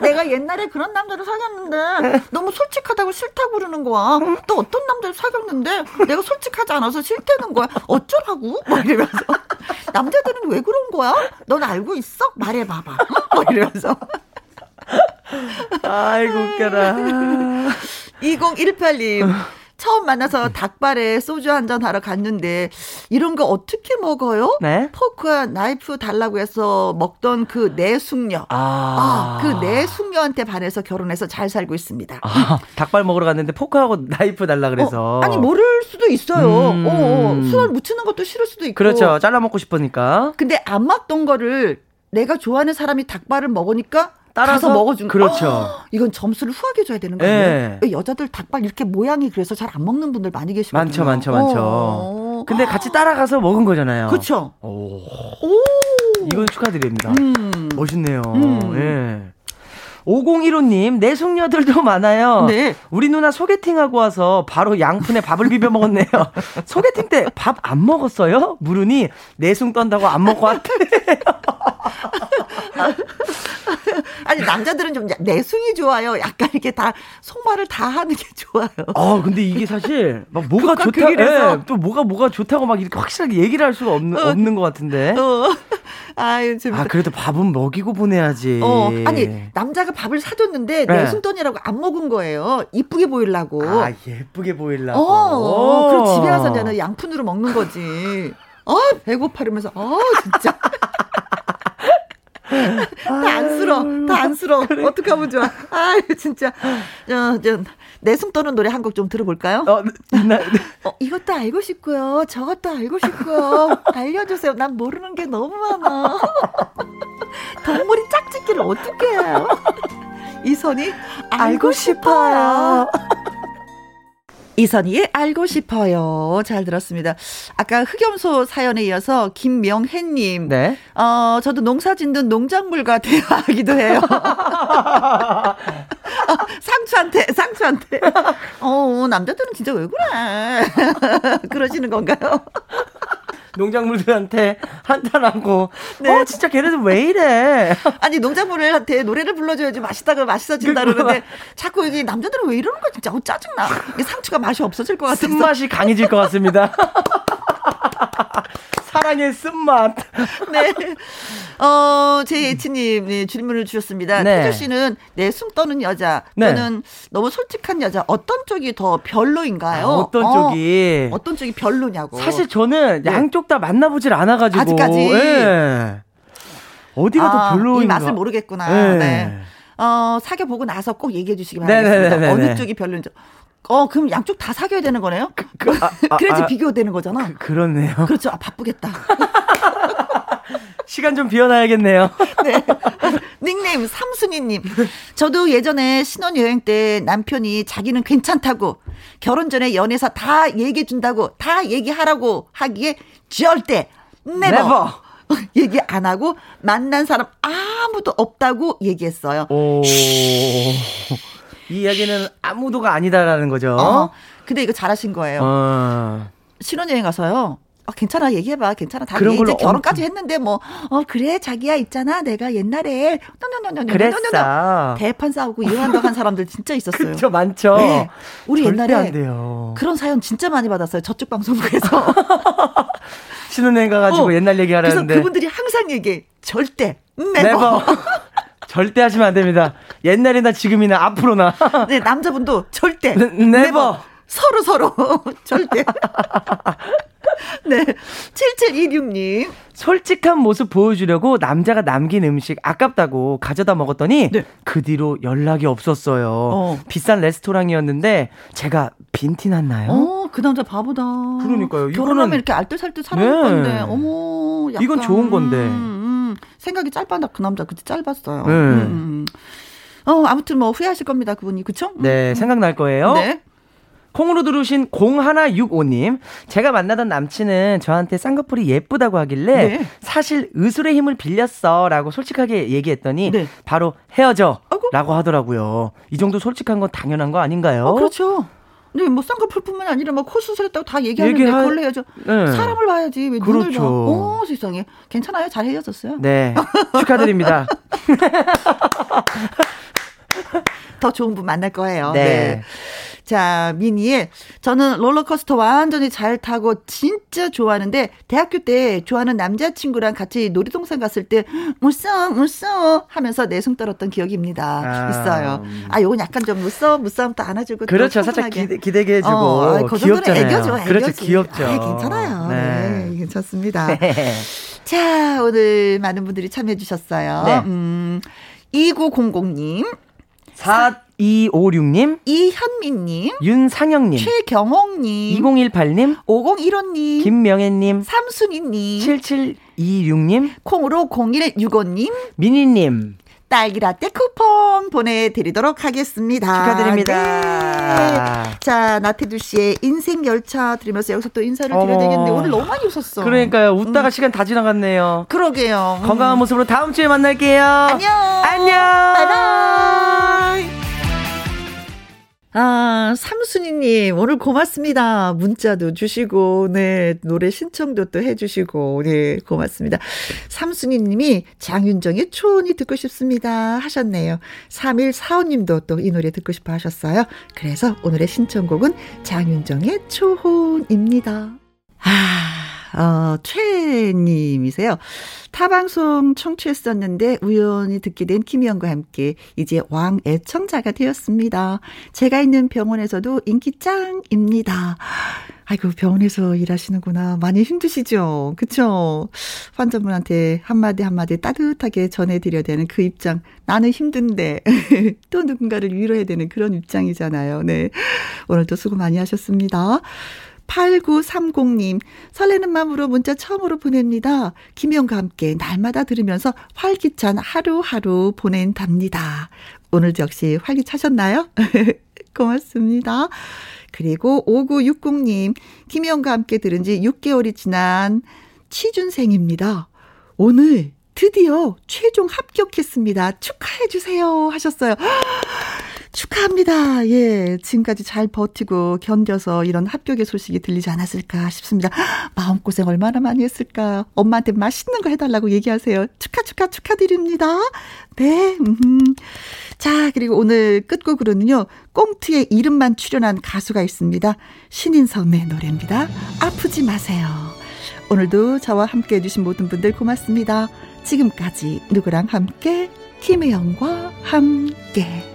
내가 옛날에 그런 남자를 사귀었는데 너무 솔직하다고 싫다고 그러는 거야. 또 어떤 남자를 사귀었는데 내가 솔직하지 않아서 싫다는 거야. 어쩌라고? 막 이러면서 남자들은 왜 그런 거야? 넌 알고 있어? 말해봐봐. 막 이러면서 아이고 웃겨라. 2018님. 처음 만나서 닭발에 소주 한 잔 하러 갔는데 이런 거 어떻게 먹어요? 네? 포크와 나이프 달라고 해서 먹던 그 내숙녀. 아, 그 내숙녀한테 반해서 결혼해서 잘 살고 있습니다. 아, 닭발 먹으러 갔는데 포크하고 나이프 달라 그래서. 어, 아니 모를 수도 있어요. 음. 어, 어, 수을 묻히는 것도 싫을 수도 있고. 그렇죠. 잘라 먹고 싶으니까. 근데 안 맞던 거를 내가 좋아하는 사람이 닭발을 먹으니까 따라서 먹어준 거. 그렇죠. 아, 이건 점수를 후하게 줘야 되는 거 예. 아니에요? 여자들 닭발 이렇게 모양이 그래서 잘 안 먹는 분들 많이 계시거든요. 많죠, 많죠, 많죠. 어. 근데 같이 따라가서 먹은 거잖아요. 그렇죠. 오. 오. 이건 축하드립니다. 음. 멋있네요. 음. 예. 5015님, 내 숙녀들도 많아요. 네. 우리 누나 소개팅하고 와서 바로 양푼에 밥을 비벼 먹었네요. 소개팅 때 밥 안 먹었어요? 물으니 내숭 떤다고 안 먹고 왔대. 아니 남자들은 좀 내숭이 좋아요. 약간 이렇게 다 속말을 다 하는 게 좋아요. 아, 근데 이게 사실 막 뭐가 좋다. 예, 또 뭐가 뭐가 좋다고 막 이렇게 확실하게 얘기를 할 수가 없는, 없는 것 같은데. 어. 아유. 아, 그래도 밥은 먹이고 보내야지. 어, 아니 남자가 밥을 사줬는데 네. 내숭돈이라고 안 먹은 거예요. 이쁘게 보이려고. 아, 예쁘게 보이려고. 어, 어, 그럼 집에 가서 이제는 양푼으로 먹는 거지. 아, 배고파 이러면서, 아, 진짜. 다 안쓰러, 다 안쓰러. 어떡하면 좋아. 아, 진짜. 저, 저, 내숭 떠는 노래 한 곡 좀 들어볼까요? 어, 나, 어, 이것도 알고 싶고요. 저것도 알고 싶고요. 알려주세요. 난 모르는 게 너무 많아. 동물이 짝짓기를 어떻게 해요? 이선이 알고 싶어요. 이선희의 알고 싶어요. 잘 들었습니다. 아까 흑염소 사연에 이어서 김명혜님. 네. 어, 저도 농사 짓는 농작물과 대화하기도 해요. 어, 상추한테, 상추한테. 어, 남자들은 진짜 왜 그래? 그러시는 건가요? 농작물들한테 한탄하고 네. 어 진짜 걔네들 왜 이래 아니, 농작물한테 노래를 불러줘야지 맛있다고 맛있어진다 그러는데 자꾸 이게 남자들은 왜 이러는 거야? 진짜 어, 짜증나. 이게 상추가 맛이 없어질 것 같아서. 쓴 맛이 강해질 것 같습니다 사랑의 쓴맛 네. 어, 제 예치님, 네, 질문을 주셨습니다. 네. 태주 씨는 내 숨 떠는 여자, 네. 또는 너무 솔직한 여자, 어떤 쪽이 더 별로인가요? 아, 어떤 어, 쪽이 어떤 쪽이 별로냐고. 사실 저는 네. 양쪽 다 만나보질 않아가지고 아직까지? 예. 어디가 아, 더 별로인가 이 맛을 모르겠구나. 네. 네. 어, 사귀어보고 나서 꼭 얘기해 주시기 바라겠습니다. 네네네네네. 어느 쪽이 별로인지. 어, 그럼 양쪽 다 사귀어야 되는 거네요? 그, 아, 아, 그래야지 아, 비교되는 거잖아. 그렇네요 그렇죠. 아, 바쁘겠다. 시간 좀 비워놔야겠네요 네. 닉네임 삼순이님. 저도 예전에 신혼여행 때 남편이 자기는 괜찮다고 결혼 전에 연애사 다 얘기해 준다고 다 얘기하라고 하기에 절대 Never. 얘기 안 하고 만난 사람 아무도 없다고 얘기했어요. 오. 이 이야기는 아무도가 아니다라는 거죠 어? 근데 이거 잘하신 거예요. 어. 신혼여행 가서요. 어, 괜찮아 얘기해봐 괜찮아 다 그런 이제 결혼까지 했는데 뭐 어 그래 자기야 있잖아 내가 옛날에 그랬어. 대판 싸우고 이혼한다고 한 사람들 진짜 있었어요. 그렇죠 많죠 네. 우리 옛날에 그런 사연 진짜 많이 받았어요. 저쪽 방송국에서. 신혼여행 가가지고 어, 옛날 그래서 얘기하라는데 그분들이 항상 얘기해. 절대. never. never. 절대 하시면 안 됩니다. 옛날이나 지금이나 앞으로나. 네, 남자분도 절대. 네, never. 서로 서로. 절대. 네. 7726님. 솔직한 모습 보여주려고 남자가 남긴 음식 아깝다고 가져다 먹었더니 네. 그 뒤로 연락이 없었어요. 어. 비싼 레스토랑이었는데 제가 빈티 났나요? 어, 그 남자 바보다. 그러니까요. 결혼하면 이거는- 이렇게 알뜰살뜰 살아갈 네. 건데. 어머. 약간, 이건 좋은 건데. 음, 음. 생각이 짧았나 그 남자 그때 짧았어요. 네. 음, 음. 어, 아무튼 뭐 후회하실 겁니다. 그분이. 그쵸? 네, 생각날 거예요. 네. 콩으로 들으신 0165님, 제가 만나던 남친은 저한테 쌍꺼풀이 예쁘다고 하길래 네. 사실 의술의 힘을 빌렸어 라고 솔직하게 얘기했더니 네. 바로 헤어져 아이고. 라고 하더라고요. 이 정도 솔직한 건 당연한 거 아닌가요? 어, 그렇죠. 네, 뭐 쌍꺼풀뿐만 아니라 뭐코 수술했다고 다 얘기하는데 얘기할- 그걸 해야죠. 네. 사람을 봐야지 왜 눈을 봐. 그렇죠. 오 세상에 괜찮아요. 잘 헤어졌어요. 네. 축하드립니다. 더 좋은 분 만날 거예요. 네. 자, 미니의 저는 롤러코스터 완전히 잘 타고 진짜 좋아하는데 대학교 때 좋아하는 남자친구랑 같이 놀이동산 갔을 때 무서워 무서워 하면서 내숭 떨었던 기억입니다. 아. 있어요. 아, 요건 약간 좀 무서워 무서움 또 안아주고 또 그렇죠. 살짝. 기대, 기대게 해주고. 어, 그 정도는 귀엽잖아요. 애교죠. 애교지. 그렇죠. 귀엽죠. 아, 괜찮아요. 네. 네. 괜찮습니다. 자, 오늘 많은 분들이 참여해 주셨어요. 네. 음, 2900님, 4256님, 이현민님, 윤상영님, 최경옥님, 2018님, 5015님, 김명애님, 삼순이님, 7726님, 콩으로 0165님, 미니님. 딸기 라떼 쿠폰 보내드리도록 하겠습니다. 축하드립니다. 네. 자, 나태주 씨의 인생 열차 들으면서 여기서 또 인사를 드려야. 되겠는데 오늘 너무 많이 웃었어. 그러니까요. 웃다가 시간 다 지나갔네요. 그러게요. 음. 건강한 모습으로 다음 주에 만날게요. 안녕. 안녕. 바이바이. 아, 삼순이님, 오늘 고맙습니다. 문자도 주시고, 네, 노래 신청도 또 해주시고, 네, 고맙습니다. 삼순이님이 장윤정의 초원이 듣고 싶습니다 하셨네요. 3145님도 또 이 노래 듣고 싶어 하셨어요. 그래서 오늘의 신청곡은 장윤정의 초혼입니다. 아, 어, 최님이세요. 타방송 청취했었는데 우연히 듣게 된 김희영과 함께 이제 왕 애청자가 되었습니다. 제가 있는 병원에서도 인기 짱입니다. 아이고, 병원에서 일하시는구나. 많이 힘드시죠? 그쵸? 환자분한테 한마디 한마디 따뜻하게 전해드려야 되는 그 입장. 나는 힘든데, 또 누군가를 위로해야 되는 그런 입장이잖아요. 네. 오늘도 수고 많이 하셨습니다. 8930님, 설레는 마음으로 문자 처음으로 보냅니다. 김영과 함께 날마다 들으면서 활기찬 하루하루 보낸답니다. 오늘도 역시 활기차셨나요? 고맙습니다. 그리고 5960님, 김영과 함께 들은 지 6개월이 지난 취준생입니다. 오늘 드디어 최종 합격했습니다. 축하해주세요. 하셨어요. 축하합니다. 예. 지금까지 잘 버티고 견뎌서 이런 합격의 소식이 들리지 않았을까 싶습니다. 마음고생 얼마나 많이 했을까. 엄마한테 맛있는 거 해달라고 얘기하세요. 축하, 축하, 축하드립니다. 네. 음. 자, 그리고 오늘 끝곡으로는요. 꽁트의 이름만 출연한 가수가 있습니다. 신인섬의 노래입니다. 아프지 마세요. 오늘도 저와 함께 해주신 모든 분들 고맙습니다. 지금까지 누구랑 함께, 김혜영과 함께.